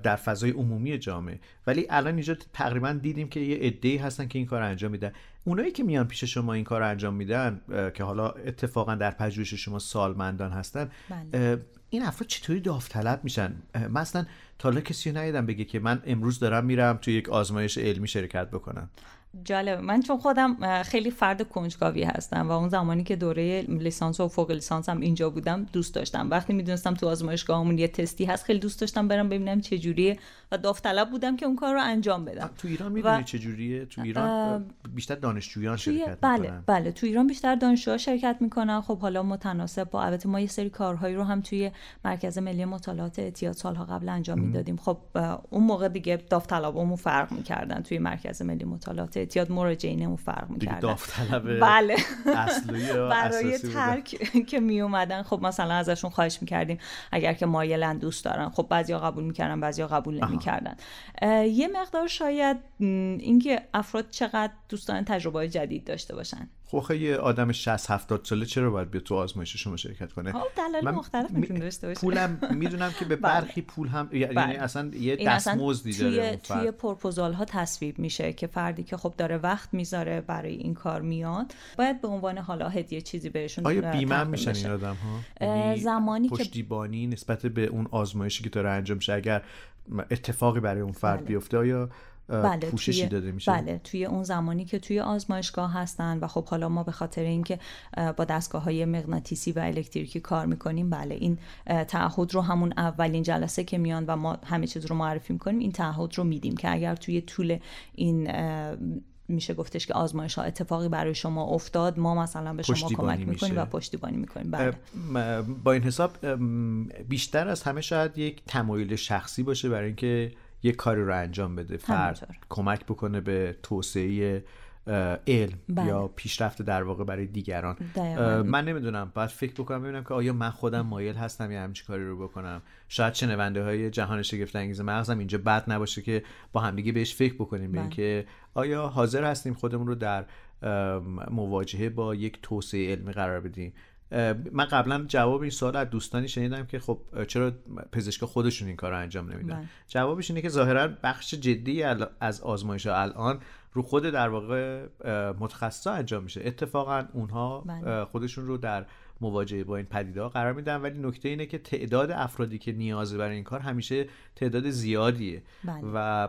در فضای عمومی جامعه. ولی الان اینجا تقریبا دیدیم که یه عده‌ای هستن که این کار انجام میدن. اونایی که میان پیش شما این کار انجام میدن که حالا اتفاقا در پژوهش شما سالمندان هستن بله. این افراد چطوری داوطلب میشن؟ مثلا تا حالا کسی ندیدم بگه که من امروز دارم میرم توی یک آزمایش علمی شرکت بکنم. جالب من چون خودم خیلی فرد کنجکاوی هستم و اون زمانی که دوره لیسانس و فوق لیسانس هم اینجا بودم دوست داشتم. وقتی می‌دونستم تو آزمایشگاهمون یه تستی هست خیلی دوست داشتم برم ببینم چه جوریه و داوطلب بودم که اون کار رو انجام بدم. تو ایران می‌دونی و... چه جوریه تو ایران بیشتر دانشجویان شرکت بله می‌کنن. بله تو ایران بیشتر دانشجوها شرکت می‌کنن. خب حالا متناسب با البته ما یه سری کارهایی رو هم توی مرکز ملی مطالعات اعتیاد سالها قبل انجام می‌دادیم. خب اون موقع دیگه داوطلبامون فرق می‌کردن. توی مرکز ملی مطالعات اعتیاد مراجعینمون فرق می‌کردن. داوطلب بله. (laughs) برای ترک (laughs) که می اومدن خب مثلا ازشون خواهش می‌کردیم. اگر که مایلن دوست دارن خب بعضیا قبول می‌کردن بعضیا قبول نمی‌کردن یه مقدار شاید اینکه افراد چقدر دوست دارن تجربه جدید داشته باشن. خب یه آدم 60 70 ساله چرا باید بیاد تو آزمایش شما شرکت کنه؟ خب دلایل مختلف می‌تونه داشته باشه پولم می‌دونم که به (laughs) بله. برخی پول هم یعنی بله. اصلا یه دستمزدی داره توی توی پروپوزال ها تصویب میشه که فردی که خب داره وقت می‌ذاره برای این کار میاد باید به عنوان حالا هدیه چیزی بهشون آیا بیمه میشن این آدم ها یعنی زمانی پشتیبانی نسبت به اون آزمایشی که داره انجام میشه اگر اتفاقی برای اون فرد بله. بیفته آیا بله پوششی توی... داده میشه بله توی اون زمانی که توی آزمایشگاه هستن و خب حالا ما به خاطر اینکه با دستگاه های مغناطیسی و الکتریکی کار می‌کنیم بله این تعهد رو همون اولین جلسه که میان و ما همه چیز رو معرفی می‌کنیم این تعهد رو میدیم که اگر توی طول این میشه گفتش که آزمایش ها اتفاقی برای شما افتاد ما مثلا به شما کمک می‌کنیم و پشتیبانی می‌کنیم. بله. با این حساب بیشتر از همه شاید یک تمایل شخصی باشه برای اینکه یه کاری رو انجام بده. فرد کمک بکنه به توسعه علم بله. یا پیشرفت در واقع برای دیگران من نمی‌دونم باید فکر بکنم ببینم که آیا من خودم مایل هستم یا همچی کاری رو بکنم شاید شنونده های جهان شگفت انگیز مغزم اینجا بد نباشه که با همدیگه بهش فکر بکنیم بله. که آیا حاضر هستیم خودمون رو در مواجهه با یک توسعه علمی قرار بدیم من قبلا جواب این سوال از دوستانی شنیدم که خب چرا پزشکا خودشون این کار رو انجام نمیدن بله. جوابش اینه که ظاهرا بخش جدی از آزمایش الان رو خود در واقع متخصصا انجام میشه اتفاقا اونها بله. خودشون رو در مواجهه با این پدیده قرار میدن ولی نکته اینه که تعداد افرادی که نیاز برای این کار همیشه تعداد زیادیه بله. و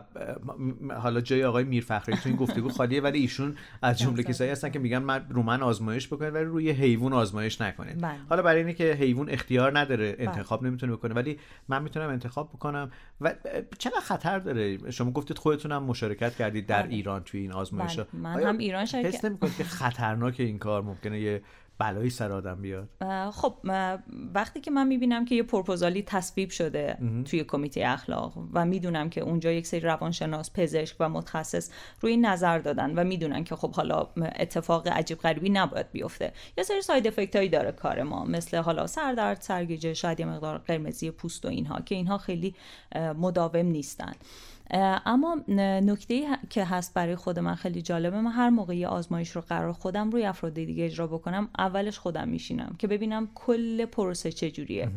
حالا جای آقای میرفخری تو این گفتگو خالیه ولی ایشون از جمله کسایی هستن که میگن من رو من آزمایش بکنید ولی روی حیوان آزمایش نکنید بله. حالا برای اینه که حیوان اختیار نداره بله. انتخاب نمی‌تونه بکنه ولی من می‌تونم انتخاب بکنم و چقدر خطر داره شما گفتید خودتون هم مشارکت کردید در بله. ایران توی این آزمایش من هم ایران شرکت حس که خطرناک این کار ممکنه یه بلایی سر آدم بیاد. خب وقتی که من می‌بینم که یه پروپوزالی تصویب شده توی کمیته اخلاق و می‌دونم که اونجا یک سری روانشناس پزشک و متخصص روی نظر دادن و می‌دونن که خب حالا اتفاق عجیب غریبی نباید بیفته. یه سری ساید افکت هایی داره کار ما مثل حالا سردرد سرگیجه شاید یه مقدار قرمزی پوست و اینها که اینها خیلی مداوم نیستن. اما نکته که هست برای خود من خیلی جالبه من هر موقع یه آزمایش رو قرار خودم روی افراد دیگه اجرا بکنم اولش خودم میشینم که ببینم کل پروسه چجوریه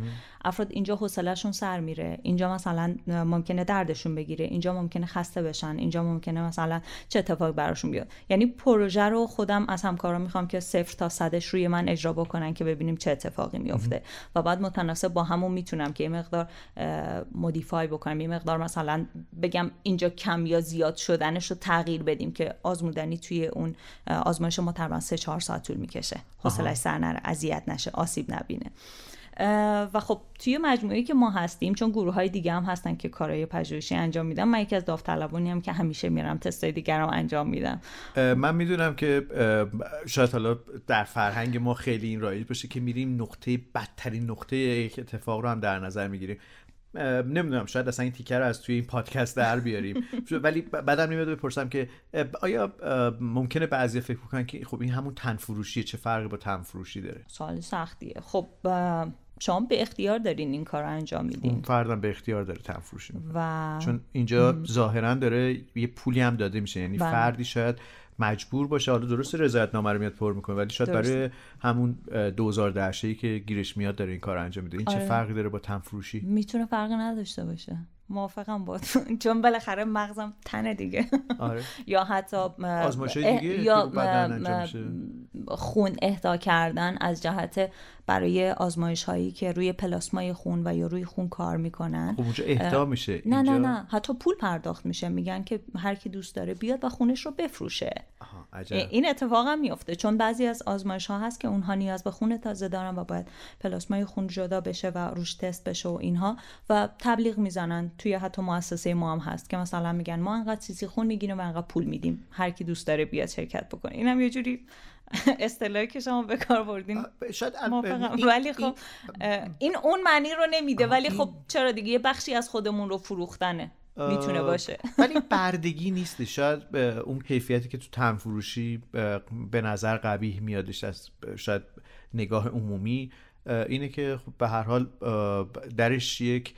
افراد اینجا حوصلهشون سر میره اینجا مثلا ممکنه دردشون بگیره اینجا ممکنه خسته بشن اینجا ممکنه مثلا چه اتفاقی براشون بیاد یعنی پروژه رو خودم از همکارا می‌خوام که صفر تا صدش روی من اجرا بکنن که ببینیم چه اتفاقی میفته. و بعد متناسب با همون می‌تونم که یه مقدار مودیفای بکنم یه مقدار مثلا بگم اینجا کم یا زیاد شدنش رو تغییر بدیم که آزمودنی توی اون آزمایش ما تقریبا 3 4 ساعت طول می‌کشه. حوصلش سر نره اذیت نشه آسیب نبینه. و خب توی مجموعه که ما هستیم چون گروه های دیگه هم هستن که کارهای پژوهشی انجام میدم من یکی از داوطلبانی هم که همیشه میرم تستای دیگر هم انجام میدم. من می‌دونم که شاید حالا در فرهنگ ما خیلی این رایج باشه که میریم نقطه بدترین نقطه یک اتفاق رو هم در نظر می‌گیریم. نمی‌دونم شاید اصلا این تیکر رو از توی این پادکست در بیاریم. ولی بعدم نمیاد بپرسم که آیا ممکنه بعضی فکر کنن که خب این همون تنفروشیه چه فرقی با تنفروشی داره؟ سوال سختیه. خب شما به اختیار دارین این کار رو انجام میدین. فردم به اختیار داره تنفروشی و چون اینجا ظاهرا داره یه پولی هم داده میشه. یعنی بله. فردی شاید مجبور باشه. حالا درست رضایت نامه رو میاد پر می‌کنه ولی شاید برای همون 2010 ای که گیرش میاد داره این کار انجام میده. این چه آره. فرقی داره با تنفروشی می‌تونه فرقی نداشته باشه. موافقم با چون بالاخره مغزم تنه دیگه. آره. (laughs) یا حتی آزمایش دیگه یا خون اهدا کردن از جهت برای آزمایش هایی که روی پلاسمای خون و یا روی خون کار می‌کنن. خب اونجا اهدا میشه. نه نه نه. حتی پول پرداخت میشه. میگن که هر کی دوست داره بیاد و خونش رو بفروشه. این اتفاق هم میفته چون بعضی از آزمایش ها هست که اونها نیاز به خون تازه دارن و باید پلاسمای خون جدا بشه و روش تست بشه و اینها. و تبلیغ می‌زنن توی حتی مؤسسه ما هم هست که مثلا میگن ما انقدر سیسی خون می‌گیریم و انقدر پول میدیم. هر کی دوست داره بیاد شرکت بکنه. اینم یه جوری (laughs) اصطلاحی که شما به کار بردین شاید ولی خب این اون معنی رو نمیده. ولی خب چرا دیگه؟ یه بخشی از خودمون رو فروختنه. می‌تونه باشه. (laughs) ولی (laughs) بردگی نیست شاید اون کیفیتی که تو تنفروشی به نظر قبیح میادش از شاید نگاه عمومی. اینه که خب به هر حال درش یک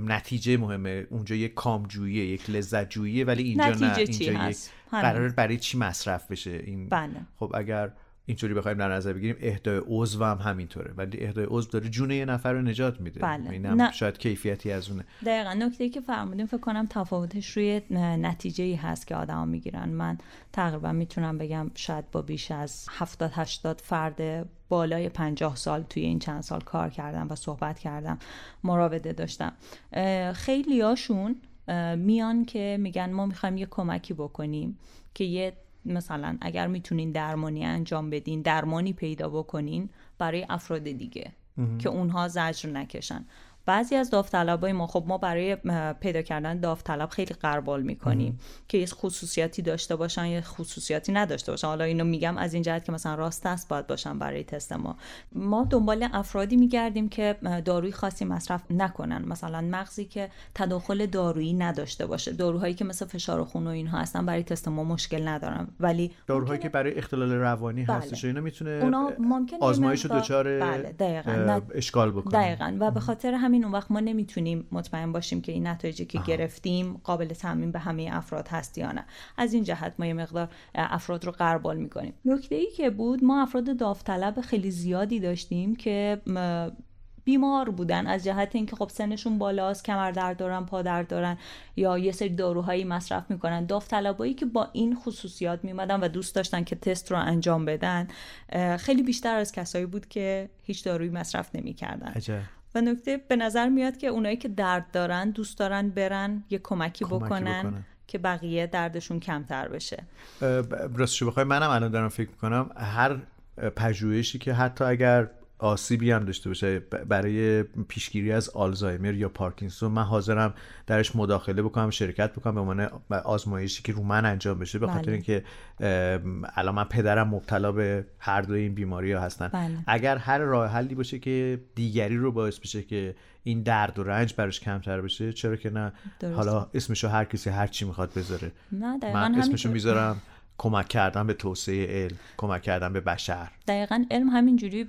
نتیجه مهمه. اونجا یک کامجویی یک لذت جوییه ولی اینجا نه. اینجا یک قرار برای چی مصرف بشه این؟ بله. خب اگر اینطوری بخوایم در نظر بگیریم اهدای عضو هم همینطوره. ولی اهدای عضو داره جون یه نفر رو نجات میده. بله. اینم شاید کیفیتی از اونه. دقیقا. نکته که فرمودیم فکر کنم تفاوتش روی نتیجه ای هست که آدما می‌گیرن. من تقریبا می‌تونم بگم شاید با بیش از 70 80 فرد بالای 50 سال توی این چند سال کار کردم و صحبت کردم مراوده داشتم. خیلیاشون میان که میگن ما می‌خوایم یه کمکی بکنیم که یه مثلا اگر می‌تونین درمانی انجام بدین درمانی پیدا بکنین برای افراد دیگه که اونها زجر نکشن. بعضی از داوطلبای ما خب ما برای پیدا کردن داوطلب خیلی قربال می‌کنیم که یه خصوصیاتی داشته باشن یا خصوصیاتی نداشته باشن. حالا اینو میگم از این جهت که مثلا راست است باید باشن برای تست ما. ما دنبال افرادی میگردیم که داروی خاصی مصرف نکنن. مثلا مغزی که تداخل دارویی نداشته باشه. داروهایی که مثل فشار خون و اینها هستن برای تست ما مشکل ندارن. ولی داروهایی که برای اختلال روانی بله. هستش اینا می‌تونه آزمایش دچار بله. اشکال بکنه. دقیقاً. و به خاطر همین همین اون وقت ما نمی‌تونیم مطمئن باشیم که این نتایجی که گرفتیم قابل تعمین به همه افراد هست یا نه. از این جهت ما یه مقدار افراد رو قربال می‌کنیم. نکته ای که بود ما افراد داوطلب خیلی زیادی داشتیم که بیمار بودن از جهت اینکه خب سنشون بالاست کمر درد دارن پا درد دارن یا یه سری داروهایی مصرف می‌کنن. داوطلبایی که با این خصوصیات میمدن و دوست داشتن که تست رو انجام بدن خیلی بیشتر از کسایی بود که هیچ دارویی مصرف نمی‌کردن. و نکته به نظر میاد که اونایی که درد دارن دوست دارن برن یه کمکی, بکنن, که بقیه دردشون کمتر بشه. راستش بخوای منم الان دارم فکر می‌کنم هر پژوهشی که حتی اگر آسیبی هم داشته باشه برای پیشگیری از آلزایمر یا پارکینسون. من حاضرم درش مداخله بکنم شرکت بکنم به عنوان آزمایشی که رو من انجام بشه به خاطر بله. اینکه الان من پدرم مبتلا به هر دو این بیماری ها هستن. بله. اگر هر راه حلی باشه که دیگری رو باعث بشه که این درد و رنج براش کمتر بشه چرا که نه؟ حالا اسمشو هر کسی هر چی می‌خواد بذاره. نه من اسمشو می‌ذارم. (laughs) کمک کردن به توسعه علم کمک کردن به بشر. دقیقا علم همینجوری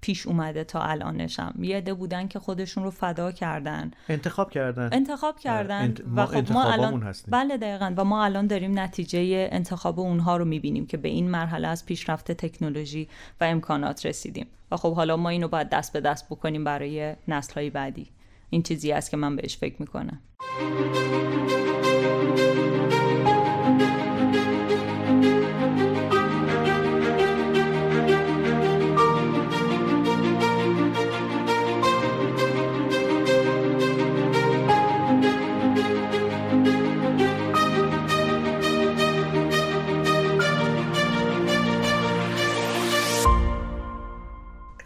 پیش اومده تا الانشم. یه عده بودن که خودشون رو فدا کردن. انتخاب کردن. انتخاب کردن. انت... ما, و خب ما الان هستیم. بله دقیقا. و ما الان داریم نتیجه انتخاب اونها رو می‌بینیم که به این مرحله از پیشرفت تکنولوژی و امکانات رسیدیم. و خب حالا ما اینو باید دست به دست بکنیم برای نسل های بعدی. این چیزی است که من بهش فکر می‌کنم.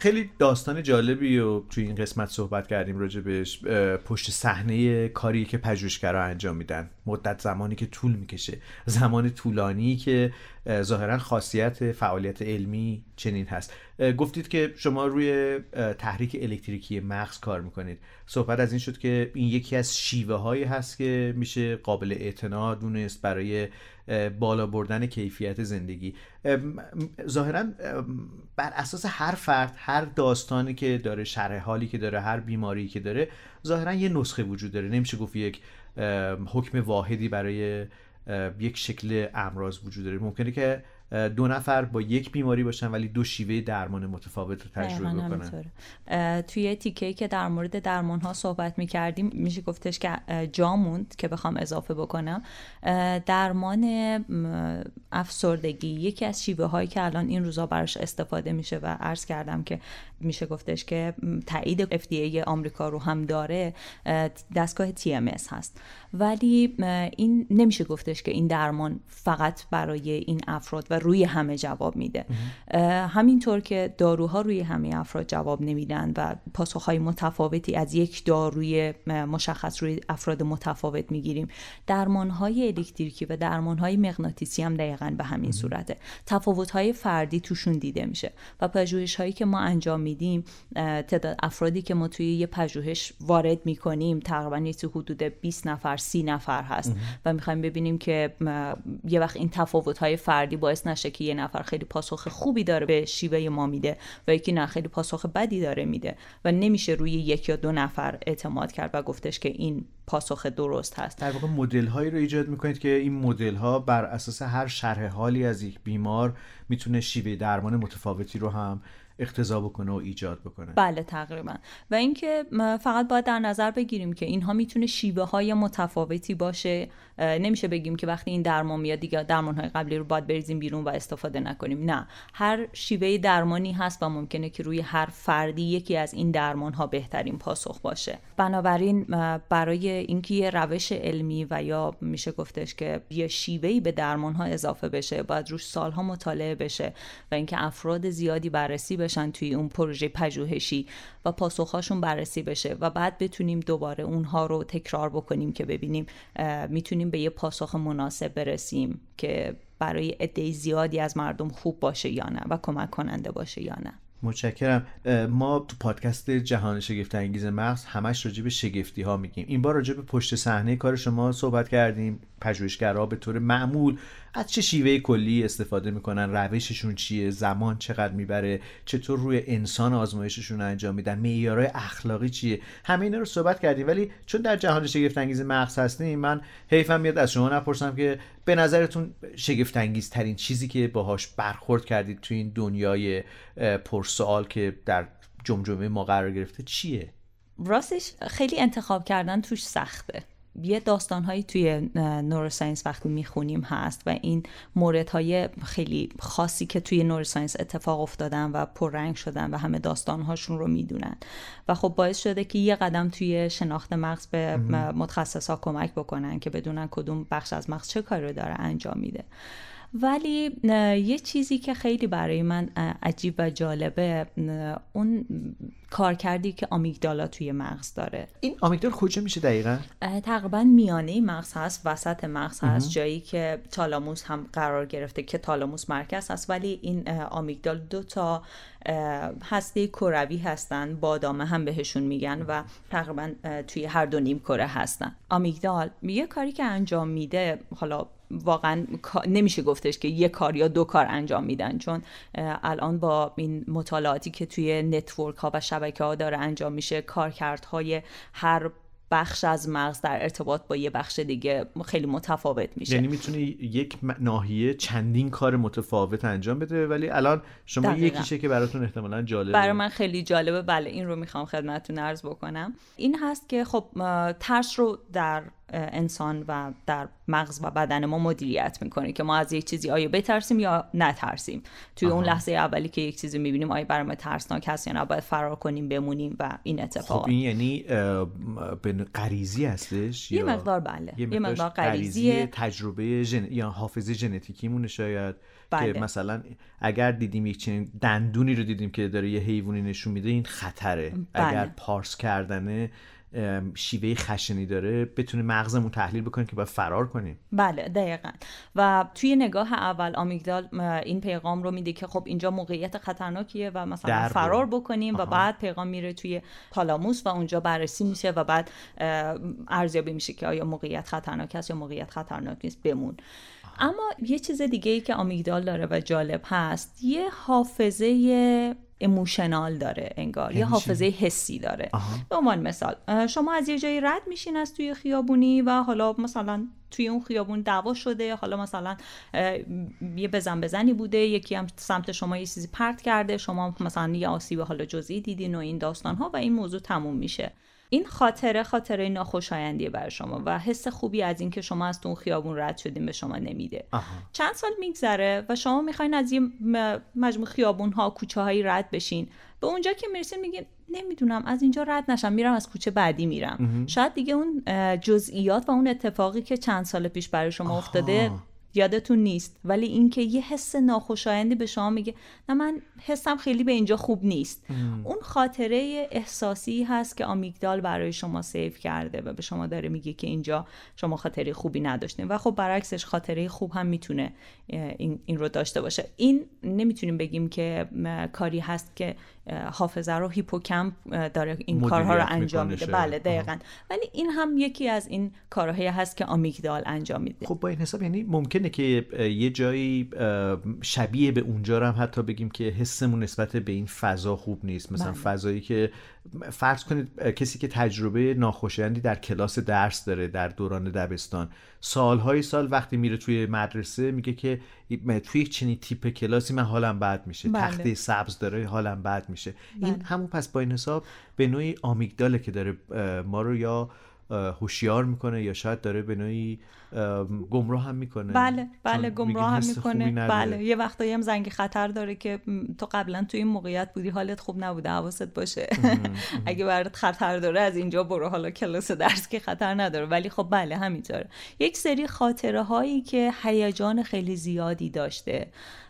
خیلی داستان جالبی و توی این قسمت صحبت کردیم راجع بهش پشت صحنه کاری که پژوهشگرا انجام میدن. مدت زمانی که طول می‌کشه. زمان طولانی که ظاهرا خاصیت فعالیت علمی چنین هست. گفتید که شما روی تحریک الکتریکی مغز کار می‌کنید. صحبت از این شد که این یکی از شیوه هایی هست که میشه قابل اعتنا دونست برای بالا بردن کیفیت زندگی. ظاهرا بر اساس هر فرد هر داستانی که داره شرح حالی که داره هر بیماری که داره ظاهرا یه نسخه وجود داره. نمیشه گفت یک حکم واحدی برای یک شکل امراض وجود داره. ممکنه که دو نفر با یک بیماری باشن ولی دو شیوه درمان متفاوت رو تجربه بکنن. توی تیکه که در مورد درمان ها صحبت می کردیم میشه گفتش که جاموند که بخوام اضافه بکنم. درمان افسردگی یکی از شیوه هایی که الان این روزا براش استفاده میشه و عرض کردم که میشه گفتش که تایید FDA آمریکا رو هم داره دستگاه TMS هست. ولی این نمیشه گفتش که این درمان فقط برای این افراد و روی همه جواب میده. همینطور که داروها روی همه افراد جواب نمیدن و پاسخهای متفاوتی از یک داروی مشخص روی افراد متفاوت می‌گیریم درمانهای الکتریکی و درمانهای مغناطیسی هم دقیقا به همین صورته. تفاوتهای فردی توشون دیده میشه و پژوهش هایی که ما انجام میدیم تعداد افرادی که ما توی یه پژوهش وارد می‌کنیم تقریبا یه حدود 20 نفر سی نفر هست. و می‌خوایم ببینیم که یه وقت این تفاوت های فردی باعث نشه که یه نفر خیلی پاسخ خوبی داره به شیوه ما میده و یکی نه خیلی پاسخ بدی داره میده و نمیشه روی یک یا دو نفر اعتماد کرد و گفتش که این پاسخ درست هست. در واقع مدل هایی رو ایجاد می‌کنید که این مدل ها بر اساس هر شرح حالی از یک بیمار می‌تونه شیوه درمان متفاوتی رو هم اقتضا بکنه و ایجاد بکنه. بله تقریبا. و اینکه فقط باید در نظر بگیریم که اینها می‌تونه شیوه های متفاوتی باشه. نمیشه بگیم که وقتی این درمان میاد دیگه درمان های قبلی رو باید بریزیم بیرون و استفاده نکنیم. نه. هر شیوه درمانی هست و ممکنه که روی هر فردی یکی از این درمان ها بهترین پاسخ باشه. بنابراین برای اینکه یه روش علمی و یا میشه گفتش که یه شیوهی به درمان ها اضافه بشه باید روش سالها مطالعه بشه و اینکه افراد زیادی بررسی بشن توی اون پروژه پژوهشی و پاسخهاشون بررسی بشه و بعد بتونیم دوباره اونها رو تکرار بکنیم که ببینیم می‌تونیم به یه پاسخ مناسب برسیم که برای عده زیادی از مردم خوب باشه یا نه و کمک کننده باشه یا نه. متشکرم. ما تو پادکست جهان شگفت انگیز مغز همش راجع به شگفتی ها میگیم. این بار راجع به پشت صحنه کار شما صحبت کردیم. پژوهشگرها به طور معمول از چه شیوه کلی استفاده می‌کنن روششون چیه زمان چقدر می‌بره چطور روی انسان آزمایششون انجام میدن معیارهای اخلاقی چیه؟ همه اینا رو صحبت کردیم. ولی چون در جهان شگفت انگیز مغز هستیم من حیفم میاد از شما نپرسم که به نظرتون شگفت ترین چیزی که باهاش برخورد کردید تو این دنیای پرسوال که در جمجمه ما قرار گرفته چیه؟ راستش خیلی انتخاب کردن توش سخته. یه داستانهایی توی نوروساینس وقتی می‌خونیم هست و این موردهای خیلی خاصی که توی نوروساینس اتفاق افتادن و پررنگ شدن و همه داستانهاشون رو می‌دونن. و خب باعث شده که یه قدم توی شناخت مغز به متخصص ها کمک بکنن که بدونن کدوم بخش از مغز چه کاری رو داره انجام میده. ولی یه چیزی که خیلی برای من عجیب و جالبه اون کار کردی که آمیگدالا توی مغز داره؟ این آمیگدال کجا میشه دقیقا؟ تقریبا میانه مغز هست وسط مغز هست جایی که تالاموس هم قرار گرفته که تالاموس مرکز هست ولی این آمیگدال دو تا هسته کروی هستن بادامه هم بهشون میگن و تقریبا توی هر دو نیم کره هستن. آمیگدال یه کاری که انجام میده حالا واقعا نمیشه گفتش که یه کار یا دو کار انجام میدن چون الان با این مطالعاتی که توی نتورک ها و شبکه ها داره انجام میشه. کارکردهای هر بخش از مغز در ارتباط با یه بخش دیگه خیلی متفاوت میشه. یعنی می‌تونه یک ناحیه چندین کار متفاوت انجام بده ولی الان شما دقیقا. یکیشه که براتون احتمالا جالبه. برای من خیلی جالبه. بله این رو می‌خوام خدمتتون عرض بکنم. این هست که خب ترس رو در انسان و در مغز و بدن ما مدیریت می‌کنه که ما از یک چیزی آیا بترسیم یا نترسیم. توی اون لحظه اولی که یک چیزی می‌بینیم آیا برای ما ترسناک هست یا نه باید فرار کنیم بمونیم و این اتفاق. خب این یعنی به غریزی هستش یه مقدار بله. یه مقدار غریزی تجربه جن... یا حافظه ژنتیکیمونه شاید بله. که مثلا اگر دیدیم یک چنین دندونی رو دیدیم که داره یه حیوانی نشون میده این خطره. بله. اگر پارس کردنه شیوه خشنی داره بتونه مغزمون تحلیل بکنه که باید فرار کنیم. بله دقیقا. و توی نگاه اول آمیگدال این پیغام رو میده که خب اینجا موقعیت خطرناکیه و مثلا فرار بکنیم و بعد پیغام میره توی تالاموس و اونجا بررسی میشه و بعد ارزیابی میشه که آیا موقعیت خطرناک است یا موقعیت خطرناک نیست بمون. اما یه چیز دیگه ای که آمیگدال داره و جالب هست یه حافظه اموشنال داره انگار یه حافظه حسی داره. به عنوان مثال شما از یه جایی رد میشین از توی خیابونی و حالا مثلا توی اون خیابون دعوا شده حالا مثلا یه بزن بزنی بوده یکی هم سمت شما یه چیزی پرت کرده شما مثلا یه آسیب حالا جزئی دیدین و این داستان ها و این موضوع تموم میشه. این خاطره خاطره ناخوشایندیه برای شما و حس خوبی از اینکه شما از اون خیابون رد شدین به شما نمیده. چند سال میگذره و شما می‌خواین از یه مجموع خیابون ها کوچه هایی رد بشین. به اونجا که می‌رسین میگین نمی‌دونم از اینجا رد نشم میرم از کوچه بعدی میرم. شاید دیگه اون جزئیات و اون اتفاقی که چند سال پیش برای شما افتاده یادتون نیست ولی اینکه یه حس ناخوشایندی به شما میگه نه من حسم خیلی به اینجا خوب نیست. اون خاطره احساسی هست که آمیگدال برای شما سیف کرده و به شما داره میگه که اینجا شما خاطره خوبی نداشتین. و خب برعکسش خاطره خوب هم می‌تونه این, این رو داشته باشه. این نمی‌تونیم بگیم که کاری هست که حافظه رو هیپوکمپ داره این کارها رو انجام میده. بله دقیقا. ولی این هم یکی از این کارهایی هست که آمیگدال انجام میده. خب با این حساب یعنی ممکنه که یه جایی شبیه به اونجا هم حتی بگیم که حسمون نسبت به این فضا خوب نیست. مثلا بله. فضایی که فرض کنید کسی که تجربه ناخوشایندی در کلاس درس داره در دوران دبستان سالهای سال وقتی میره توی مدرسه میگه که توی چنین تیپ کلاسی من حالم بد میشه بله. تخته سبز داره حالم بد میشه این بله. همون پس با این حساب به نوعی آمیگداله که داره ما رو یا هوشیار می‌کنه یا شاید داره به نوعی گمراه هم می‌کنه. بله بله گمراه هم می‌کنه. بله یه وقتایی هم زنگ خطر داره که تو قبلا تو این موقعیت بودی حالت خوب نبوده حواست باشه. (laughs) اگه برات خطر داره از اینجا برو. حالا کلاس درس که خطر نداره. ولی خب بله همینطوره. یک سری خاطره هایی که هیجان خیلی زیادی داشته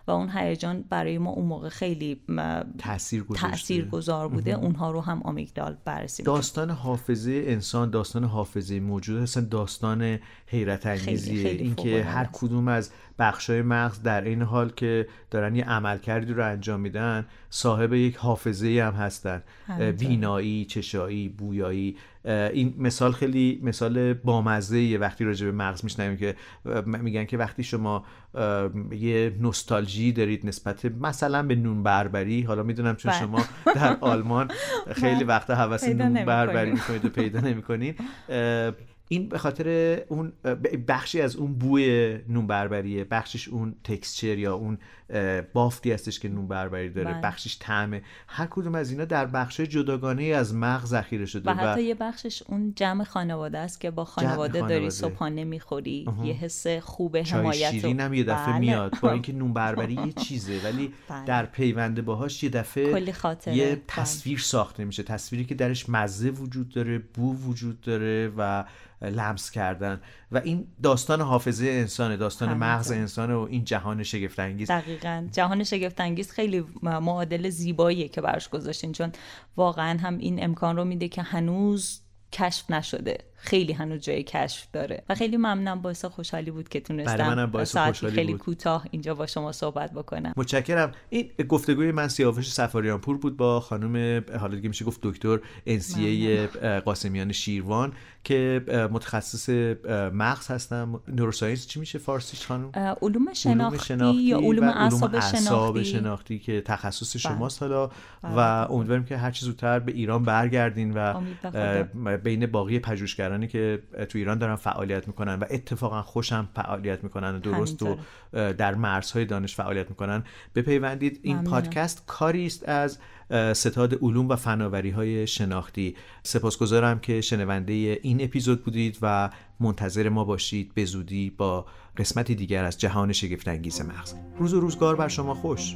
و اون هیجان برای ما اون موقع خیلی تأثیر گذار بوده. اونها رو هم آمیگدال بررسی داستان حافظه انسان داستان حافظه موجود هستن داستان حیرت انگیزیه اینکه هر کدوم از بخشای مغز در این حال که دارن یه عملکردی رو انجام میدن صاحب یک حافظه هم هستن. بینایی چشایی بویایی. این مثال خیلی مثال بامزه وقتی راجع به مغز میشنویم که میگن که وقتی شما یه نوستالژی دارید نسبت مثلا به نون بربری حالا می‌دونم چون بله. شما در آلمان (laughs) خیلی وقت حوث نون بربری می‌کنید و پیدا نمی‌کنید. این به خاطر اون بخشی از اون بوی نون بربریه بخشش اون تکسچر یا اون بافتی هستش که نون بربری داره بله. بخشش طعمه. هر کدوم از اینا در بخش جداگانه از مغز ذخیره شده و حتی یه بخشش اون جمع خانواده است که با خانواده, داری صبحانه می‌خوری یه حس خوب حمایت شیرین هم یه دفعه بله. میاد. با اینکه نون بربری یه (laughs) چیزه ولی بله. در پیونده باهاش یه دفعه یه تصویر ساخته میشه. تصویری که درش مزه وجود داره بو وجود داره و لمس کردن. و این داستان حافظه انسانه داستان مغز انسانه و این جهان شگفت انگیز دقیقا. جهان شگفت انگیز خیلی معادل زیباییه که براش گذاشتین چون واقعا هم این امکان رو میده که هنوز کشف نشده. خیلی هنوز جای کشف داره. و خیلی ممنونم باعث خوشحالی بود که تونستم باعث خوشحالی خیلی کوتاه اینجا با شما صحبت بکنم. متشکرم. این گفتگوی من سیاوش سفاریان پور بود با خانم حالا دیگه میشه گفت دکتر انسیه قاسمیان شیروان که متخصص مغز هستم نوروساینس چی میشه فارسیش خانم؟ علوم شناختی, یا علوم اعصاب شناختی. شناختی که تخصص بله. شماست حالا. بله. و امیدواریم که هر چی زودتر به ایران برگردین و بین باقی پژوهشگران که تو ایران دارن فعالیت می‌کنن و اتفاقا خوشم فعالیت می‌کنن و درست و در مرزهای دانش فعالیت می‌کنن. بپیوندید این پادکست کاری است از ستاد علوم و فناوری های شناختی. سپاسگزارم که شنونده این اپیزود بودید و منتظر ما باشید. به زودی با قسمتی دیگر از جهان شگفتانگیز مغز. روز و روزگار بر شما خوش.